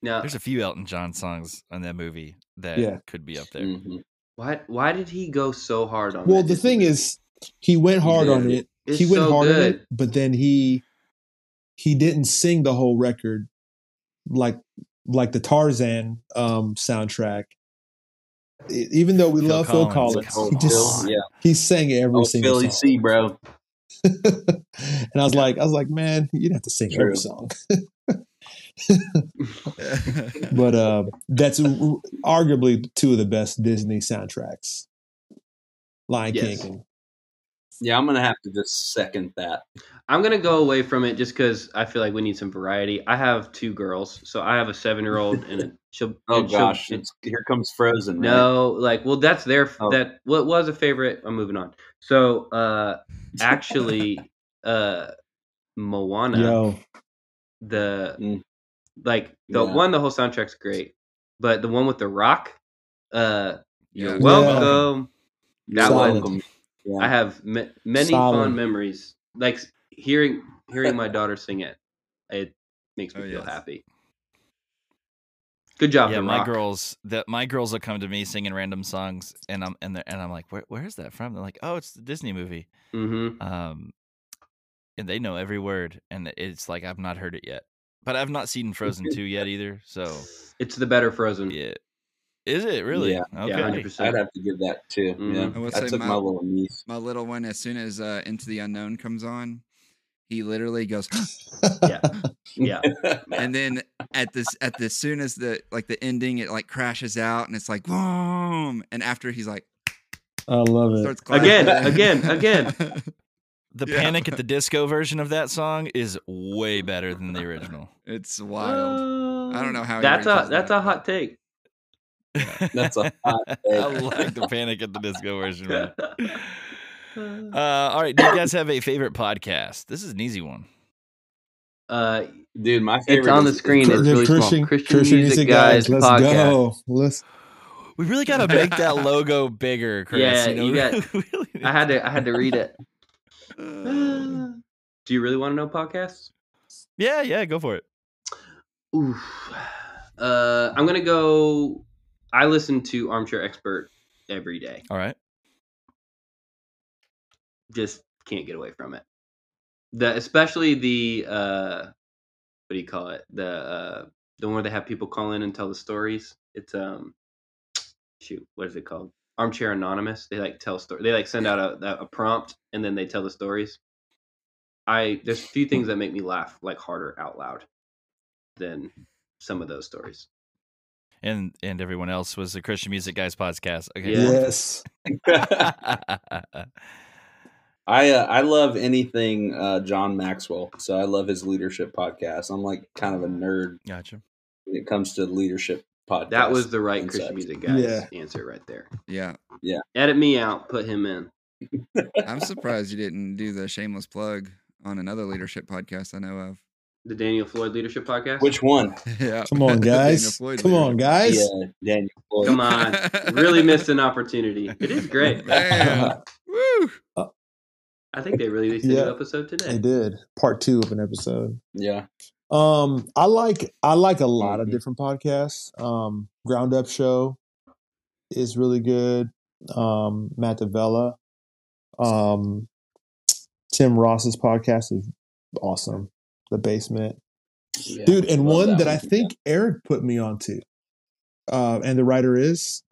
Now, There's a few Elton John songs on that movie that Yeah. could be up there. Mhm. why why did he go so hard on? It? Well, that the thing movie? is, he went hard on it. It's he went so hard on it, but then he he didn't sing the whole record like like the Tarzan um soundtrack. Even though we Phil love Phil Collins, Collins, he just Phil, yeah. he sang every Oh, single Philly song. C, bro. [laughs] and I was like, I was like, man, you don't have to sing True. every song. [laughs] but uh, that's arguably two of the best Disney soundtracks. Lion Yes. King. Yeah, I'm gonna have to just second that. I'm gonna go away from it just because I feel like we need some variety. I have two girls, so I have a seven year old and a [laughs] she'll. Oh and she'll- gosh, it's, here comes Frozen. right? No, like, well, that's their Oh. that what was a favorite. I'm moving on. So, uh, actually, [laughs] uh, Moana, Yo, the Mm. like the Yeah. one, the whole soundtrack's great, but the one with the rock, uh, you're Yeah. welcome. That Solid. one, Yeah. I have ma- many Solid. fond memories. Like hearing hearing my daughter sing it, it makes me Oh, feel yes. happy. Good job, yeah, my Rock. girls that my girls will come to me singing random songs, and I'm and, they're- and I'm like, where where is that from? They're like, oh, it's the Disney movie. Mm-hmm. Um, and they know every word, and it's like I've not heard it yet, but I've not seen Frozen two yet either. So It's the better Frozen. yeah, is it really? Yeah. Yeah, okay. 100%. I'd have to give that too. Mhm. Yeah, I I took my- my little niece. My little one, as soon as uh, Into the Unknown comes on, he literally goes, [gasps] Yeah. Yeah. [laughs] and then at this at the soon as the like the ending, it like crashes out, and it's like boom, and after he's like I love it. Again, again, again. [laughs] The Yeah. Panic at the Disco version of that song is way better than the original. It's wild. I don't know how That's a that's that, a hot take. [laughs] That's a hot I like the Panic at the Disco version. man. [laughs] Uh, all right, do you guys have a favorite podcast? This is an easy one. uh, Dude, my favorite. it's on the screen. It's The really small. Christian, Music, Guys, Let's podcast. go. Let's. We really got to make that [laughs] logo bigger, Chris. Yeah, you, know, you got- really I had to I had to read it. [sighs] Do you really want to know podcasts? Yeah, yeah, go for it. Oof. Uh, I'm gonna go. I listen to Armchair Expert every day. All right. Just can't get away from it. The especially the uh, what do you call it? The uh, the one where they have people call in and tell the stories. It's um, shoot, what is it called? Armchair Anonymous. They like tell story. They like send out a a prompt and then they tell the stories. I there's a few things that make me laugh like harder out loud than some of those stories. And and everyone else was the Christian Music Guys podcast. Okay. Yes. [laughs] I uh, I love anything uh, John Maxwell, so I love his leadership podcast. I'm like kind of a nerd gotcha. when it comes to leadership podcast. That was the right and Christian music guys Yeah. answer right there. Yeah. Yeah. Edit me out, put him in. [laughs] I'm surprised you didn't do the shameless plug on another leadership podcast I know of. The Daniel Floyd Leadership Podcast. Which one? [laughs] yeah. Come on, [laughs] guys. Floyd Come on, guys. Yeah, Daniel Floyd. Come on, really missed an opportunity. It is great. [laughs] Man. Woo. I think they released a Yeah. new episode today. They did part two of an episode. Yeah, Um, I like I like a lot of Mhm. different podcasts. Um, Ground Up Show is really good. Um, Matt D'Avella. Um, Tim Ross's podcast is awesome. The Basement, Yeah. dude, and one that that, one, I think Erik put me onto. Uh, and the writer is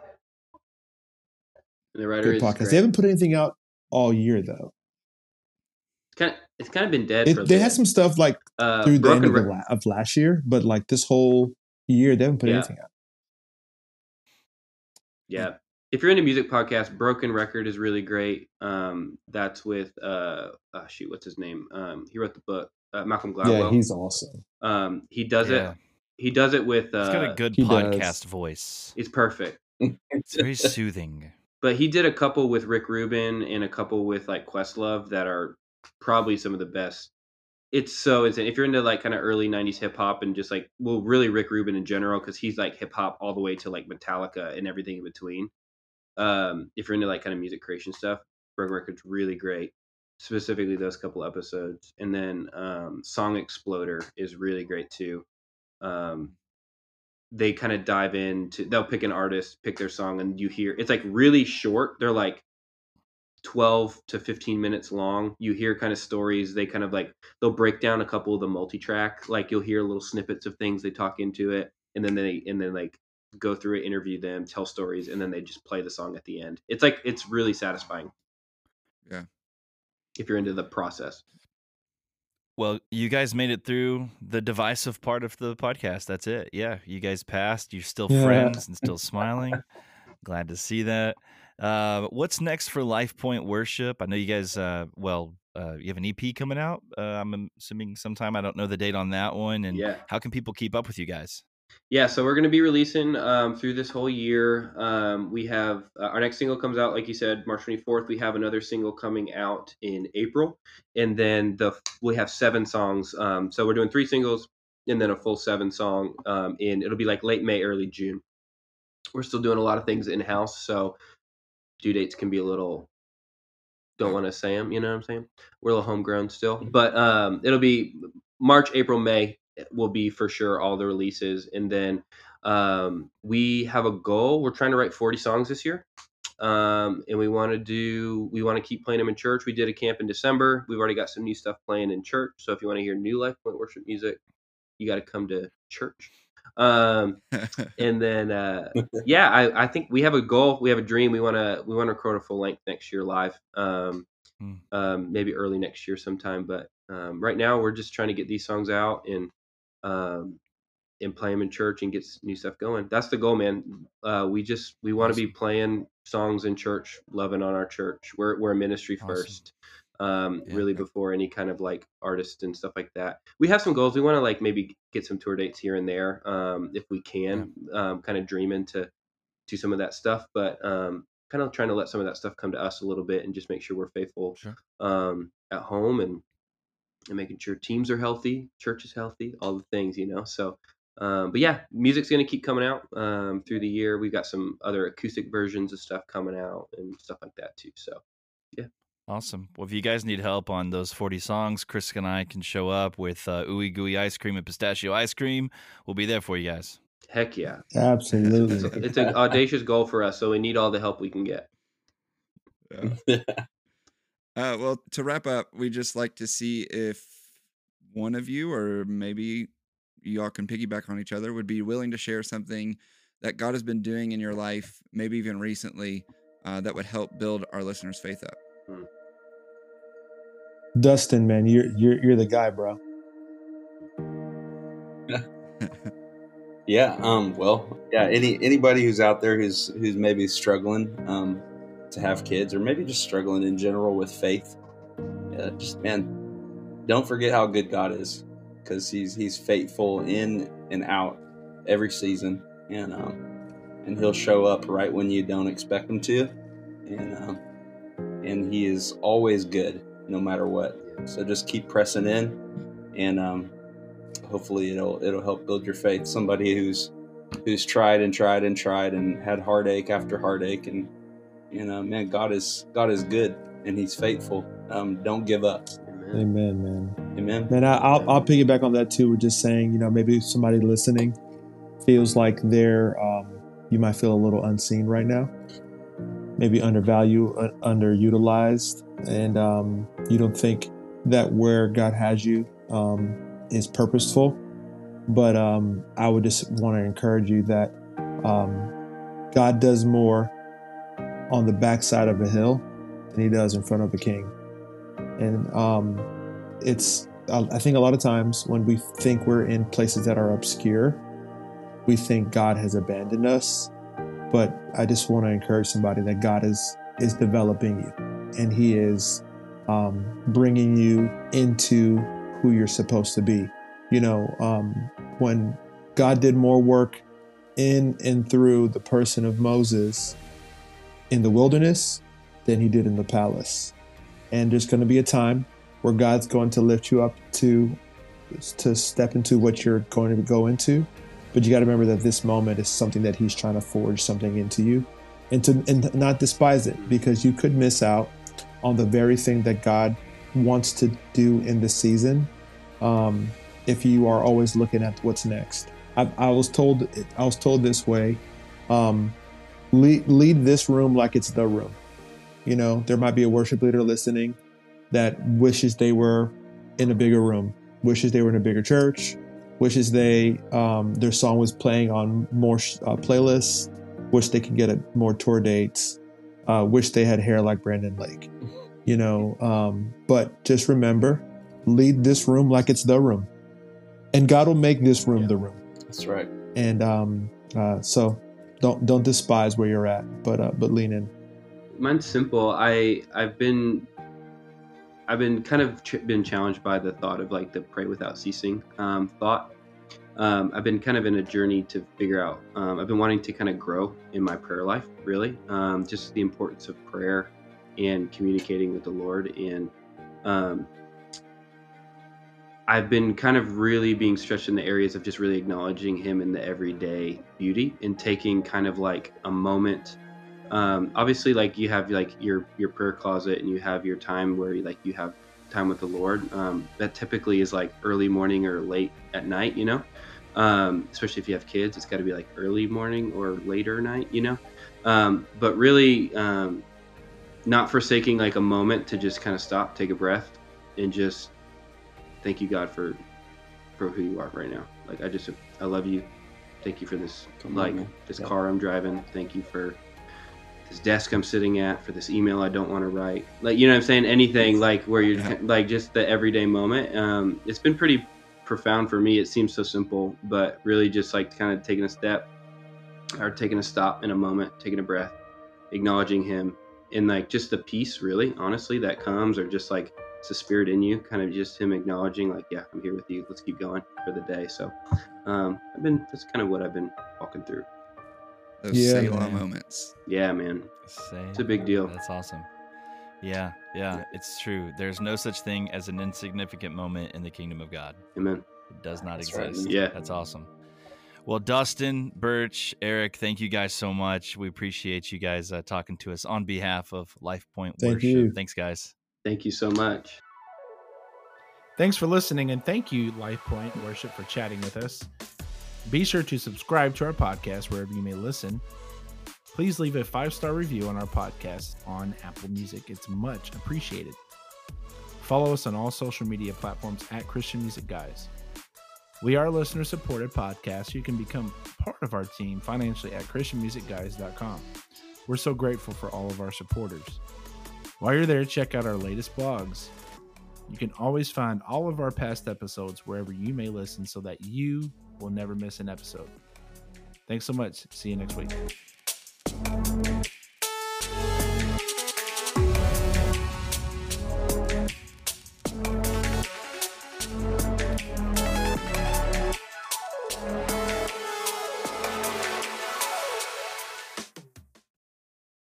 the writer good is podcast. great. They haven't put anything out all year though. It's kind of, it's kind of been dead It, for they had some stuff like uh, through the end of, the of last year, but like this whole year they haven't put Yeah. anything out. Yeah. If you're into music podcasts, Broken Record is really great. Um, that's with uh, oh, shoot, what's his name? Um, he wrote the book. Uh, Malcolm Yeah, Gladwell. he's awesome. um, he does Yeah. it. He does it with. Uh, He's got a good he does. podcast voice. It's perfect. It's very soothing. [laughs] But he did a couple with Rick Rubin and a couple with like Questlove that are probably some of the best. It's so insane. If you're into like kind of early '90s hip hop and just like, well, really Rick Rubin in general, because he's like hip hop all the way to like Metallica and everything in between. Um, if you're into like kind of music creation stuff, Broken Record's really great. Specifically those couple episodes, and then um, Song Exploder is really great too. Um, they kind of dive into they'll pick an artist pick their song and you hear it's like really short. They're like 12 to 15 minutes long. You hear kind of stories. They kind of like they'll break down a couple of the multi-track like you'll hear little snippets of things. They talk into it and then they and then like go through it interview them tell stories and then they just play the song at the end. It's like it's really satisfying. Yeah. If you're into the process Well, you guys made it through the divisive part of the podcast. That's it. Yeah, you guys passed. You're still Yeah. friends and still smiling. [laughs] Glad to see that. Uh, what's next for Lifepoint Worship? I know you guys. Uh, well, uh, you have an EP coming out. Uh, I'm assuming sometime. I don't know the date on that one. And yeah how can people keep up with you guys? Yeah, so we're going to be releasing um, through this whole year. Um, we have uh, our next single comes out, like you said, March 24th. We have another single coming out in April, and then the we have seven songs. Um, so we're doing three singles and then a full seven song. Um, and it'll be like late May, early June. We're still doing a lot of things in house, so due dates can be a little. Don't want to say them, you know what I'm saying? We're a little homegrown still, but um, it'll be March, April, May will be for sure all the releases and then um, we have a goal we're trying to write 40 songs this year um, and we want to do we want to keep playing them in church. We did a camp in december. We've already got some new stuff playing in church so if you want to hear new Lifepoint worship music you got to come to church. Um, [laughs] and then uh, yeah I, I think we have a goal we have a dream we want to we want to record a full length next year live um, Hmm. um, maybe early next year sometime but um, right now we're just trying to get these songs out and um, and play them in church and get new stuff going. That's the goal, man. Uh, we just we want to be playing songs in church, loving on our church. We're we're a ministry Awesome. first. um, Yeah, really before any kind of like artist and stuff like that. We have some goals. We want to like maybe get some tour dates here and there um, if we can, um, kind of dream into to some of that stuff, but um, kind of trying to let some of that stuff come to us a little bit and just make sure we're faithful Sure. um, at home and and making sure teams are healthy, church is healthy, all the things, you know. So, um, but yeah, music's gonna keep coming out um, through the year. We've got some other acoustic versions of stuff coming out and stuff like that too. So, yeah. Awesome. Well, if you guys need help on those 40 songs, Chris and I can show up with uh, ooey gooey ice cream and pistachio ice cream. We'll be there for you guys. heck yeah, it's, Absolutely. it's an audacious goal for us. So we need all the help we can get. Yeah. [laughs] Uh, well, to wrap up, we just like to see if one of you, or maybe you all can piggyback on each other, would be willing to share something that God has been doing in your life, maybe even recently, uh, that would help build our listeners' faith up. Dustin, man, you're you're you're the guy, bro. [laughs] Yeah. Um. Well. Yeah. Any anybody who's out there who's who's maybe struggling um, to have kids, or maybe just struggling in general with faith, yeah, just man, don't forget how good God is, because He's He's faithful in and out every season, and um, and He'll show up right when you don't expect Him to, and um, and He is always good, no matter what. So just keep pressing in, and um, hopefully it'll it'll help build your faith. Somebody who's who's tried and tried and tried and had heartache after heartache, and you know, man, God is God is good and He's faithful. Um, don't give up. Amen. Amen, man. Amen. Man, I, I'll I'll piggyback on that too. With just saying, you know, maybe somebody listening feels like they're um, you might feel a little unseen right now, maybe undervalued, uh, underutilized, and um, you don't think that where God has you um, is purposeful. But um, I would just want to encourage you that um, God does more on the backside of a hill than He does in front of a king, and um, it's uh, I think a lot of times when we think we're in places that are obscure, we think God has abandoned us. But I just want to encourage somebody that God is is developing you, and He is um, bringing you into who you're supposed to be. You know, um, when God did more work in and through the person of Moses in the wilderness than He did in the palace, and there's going to be a time where God's going to lift you up to to step into what you're going to go into. But you got to remember that this moment is something that He's trying to forge something into you, and to and not despise it because you could miss out on the very thing that God wants to do in the season um, if you are always looking at what's next. I, I was told I was told this way: um, lead, lead this room like it's the room. You know, there might be a worship leader listening that wishes they were in a bigger room, wishes they were in a bigger church, wishes they um, their song was playing on more uh, playlists, wish they could get a, more tour dates, uh, wish they had hair like Brandon Lake, you know. Um, but just remember, lead this room like it's the room, and God will make this room Yeah. the room. That's right. And um, uh, so don't don't despise where you're at, but uh, but lean in. Mine's simple. I I've been I've been kind of ch- been challenged by the thought of like the pray without ceasing um, thought. Um, I've been kind of in a journey to figure out. Um, I've been wanting to kind of grow in my prayer life, really, um, just the importance of prayer and communicating with the Lord. And um, I've been kind of really being stretched in the areas of just really acknowledging Him in the everyday beauty and taking kind of like a moment um, obviously like you have like your your prayer closet and you have your time where you, like you have time with the lord um, that typically is like early morning or late at night you know? Um, especially if you have kids it's got to be like early morning or later night you know? Um, but really um, not forsaking like a moment to just kind of stop take a breath and just thank you god for for who you are right now like i just i love you thank you for this Come like man. this Yep. car i'm driving thank you for this desk I'm sitting at, for this email I don't want to write. Like, you know what I'm saying? Anything like where you're Yeah. like just the everyday moment. Um, it's been pretty profound for me. It seems so simple, but really just like kind of taking a step or taking a stop in a moment, taking a breath, acknowledging him, and like just the peace, really, honestly, that comes, or just like it's the spirit in you, kind of just him acknowledging, like, yeah, I'm here with you. Let's keep going for the day. So, um, I've been that's kind of what I've been walking through. Those Yeah, Selah man. moments. Yeah, man. Say, It's a big deal. That's awesome. Yeah, yeah, it's true. There's no such thing as an insignificant moment in the kingdom of God. Amen. It does not That's exist. man. Yeah. That's awesome. Well, Dustin, Berch, Erik, thank you guys so much. We appreciate you guys uh, talking to us on behalf of Lifepoint Thank Worship. you. Thanks, guys. Thank you so much. Thanks for listening, and thank you, Lifepoint Worship, for chatting with us. Be sure to subscribe to our podcast wherever you may listen. Please leave a five star review on our podcast on Apple Music. It's much appreciated. Follow us on all social media platforms at Christian Music Guys. We are a listener supported podcast. You can become part of our team financially at ChristianMusicGuys.com. We're so grateful for all of our supporters. While you're there, check out our latest blogs. You can always find all of our past episodes wherever you may listen so that you will never miss an episode. Thanks so much. See you next week.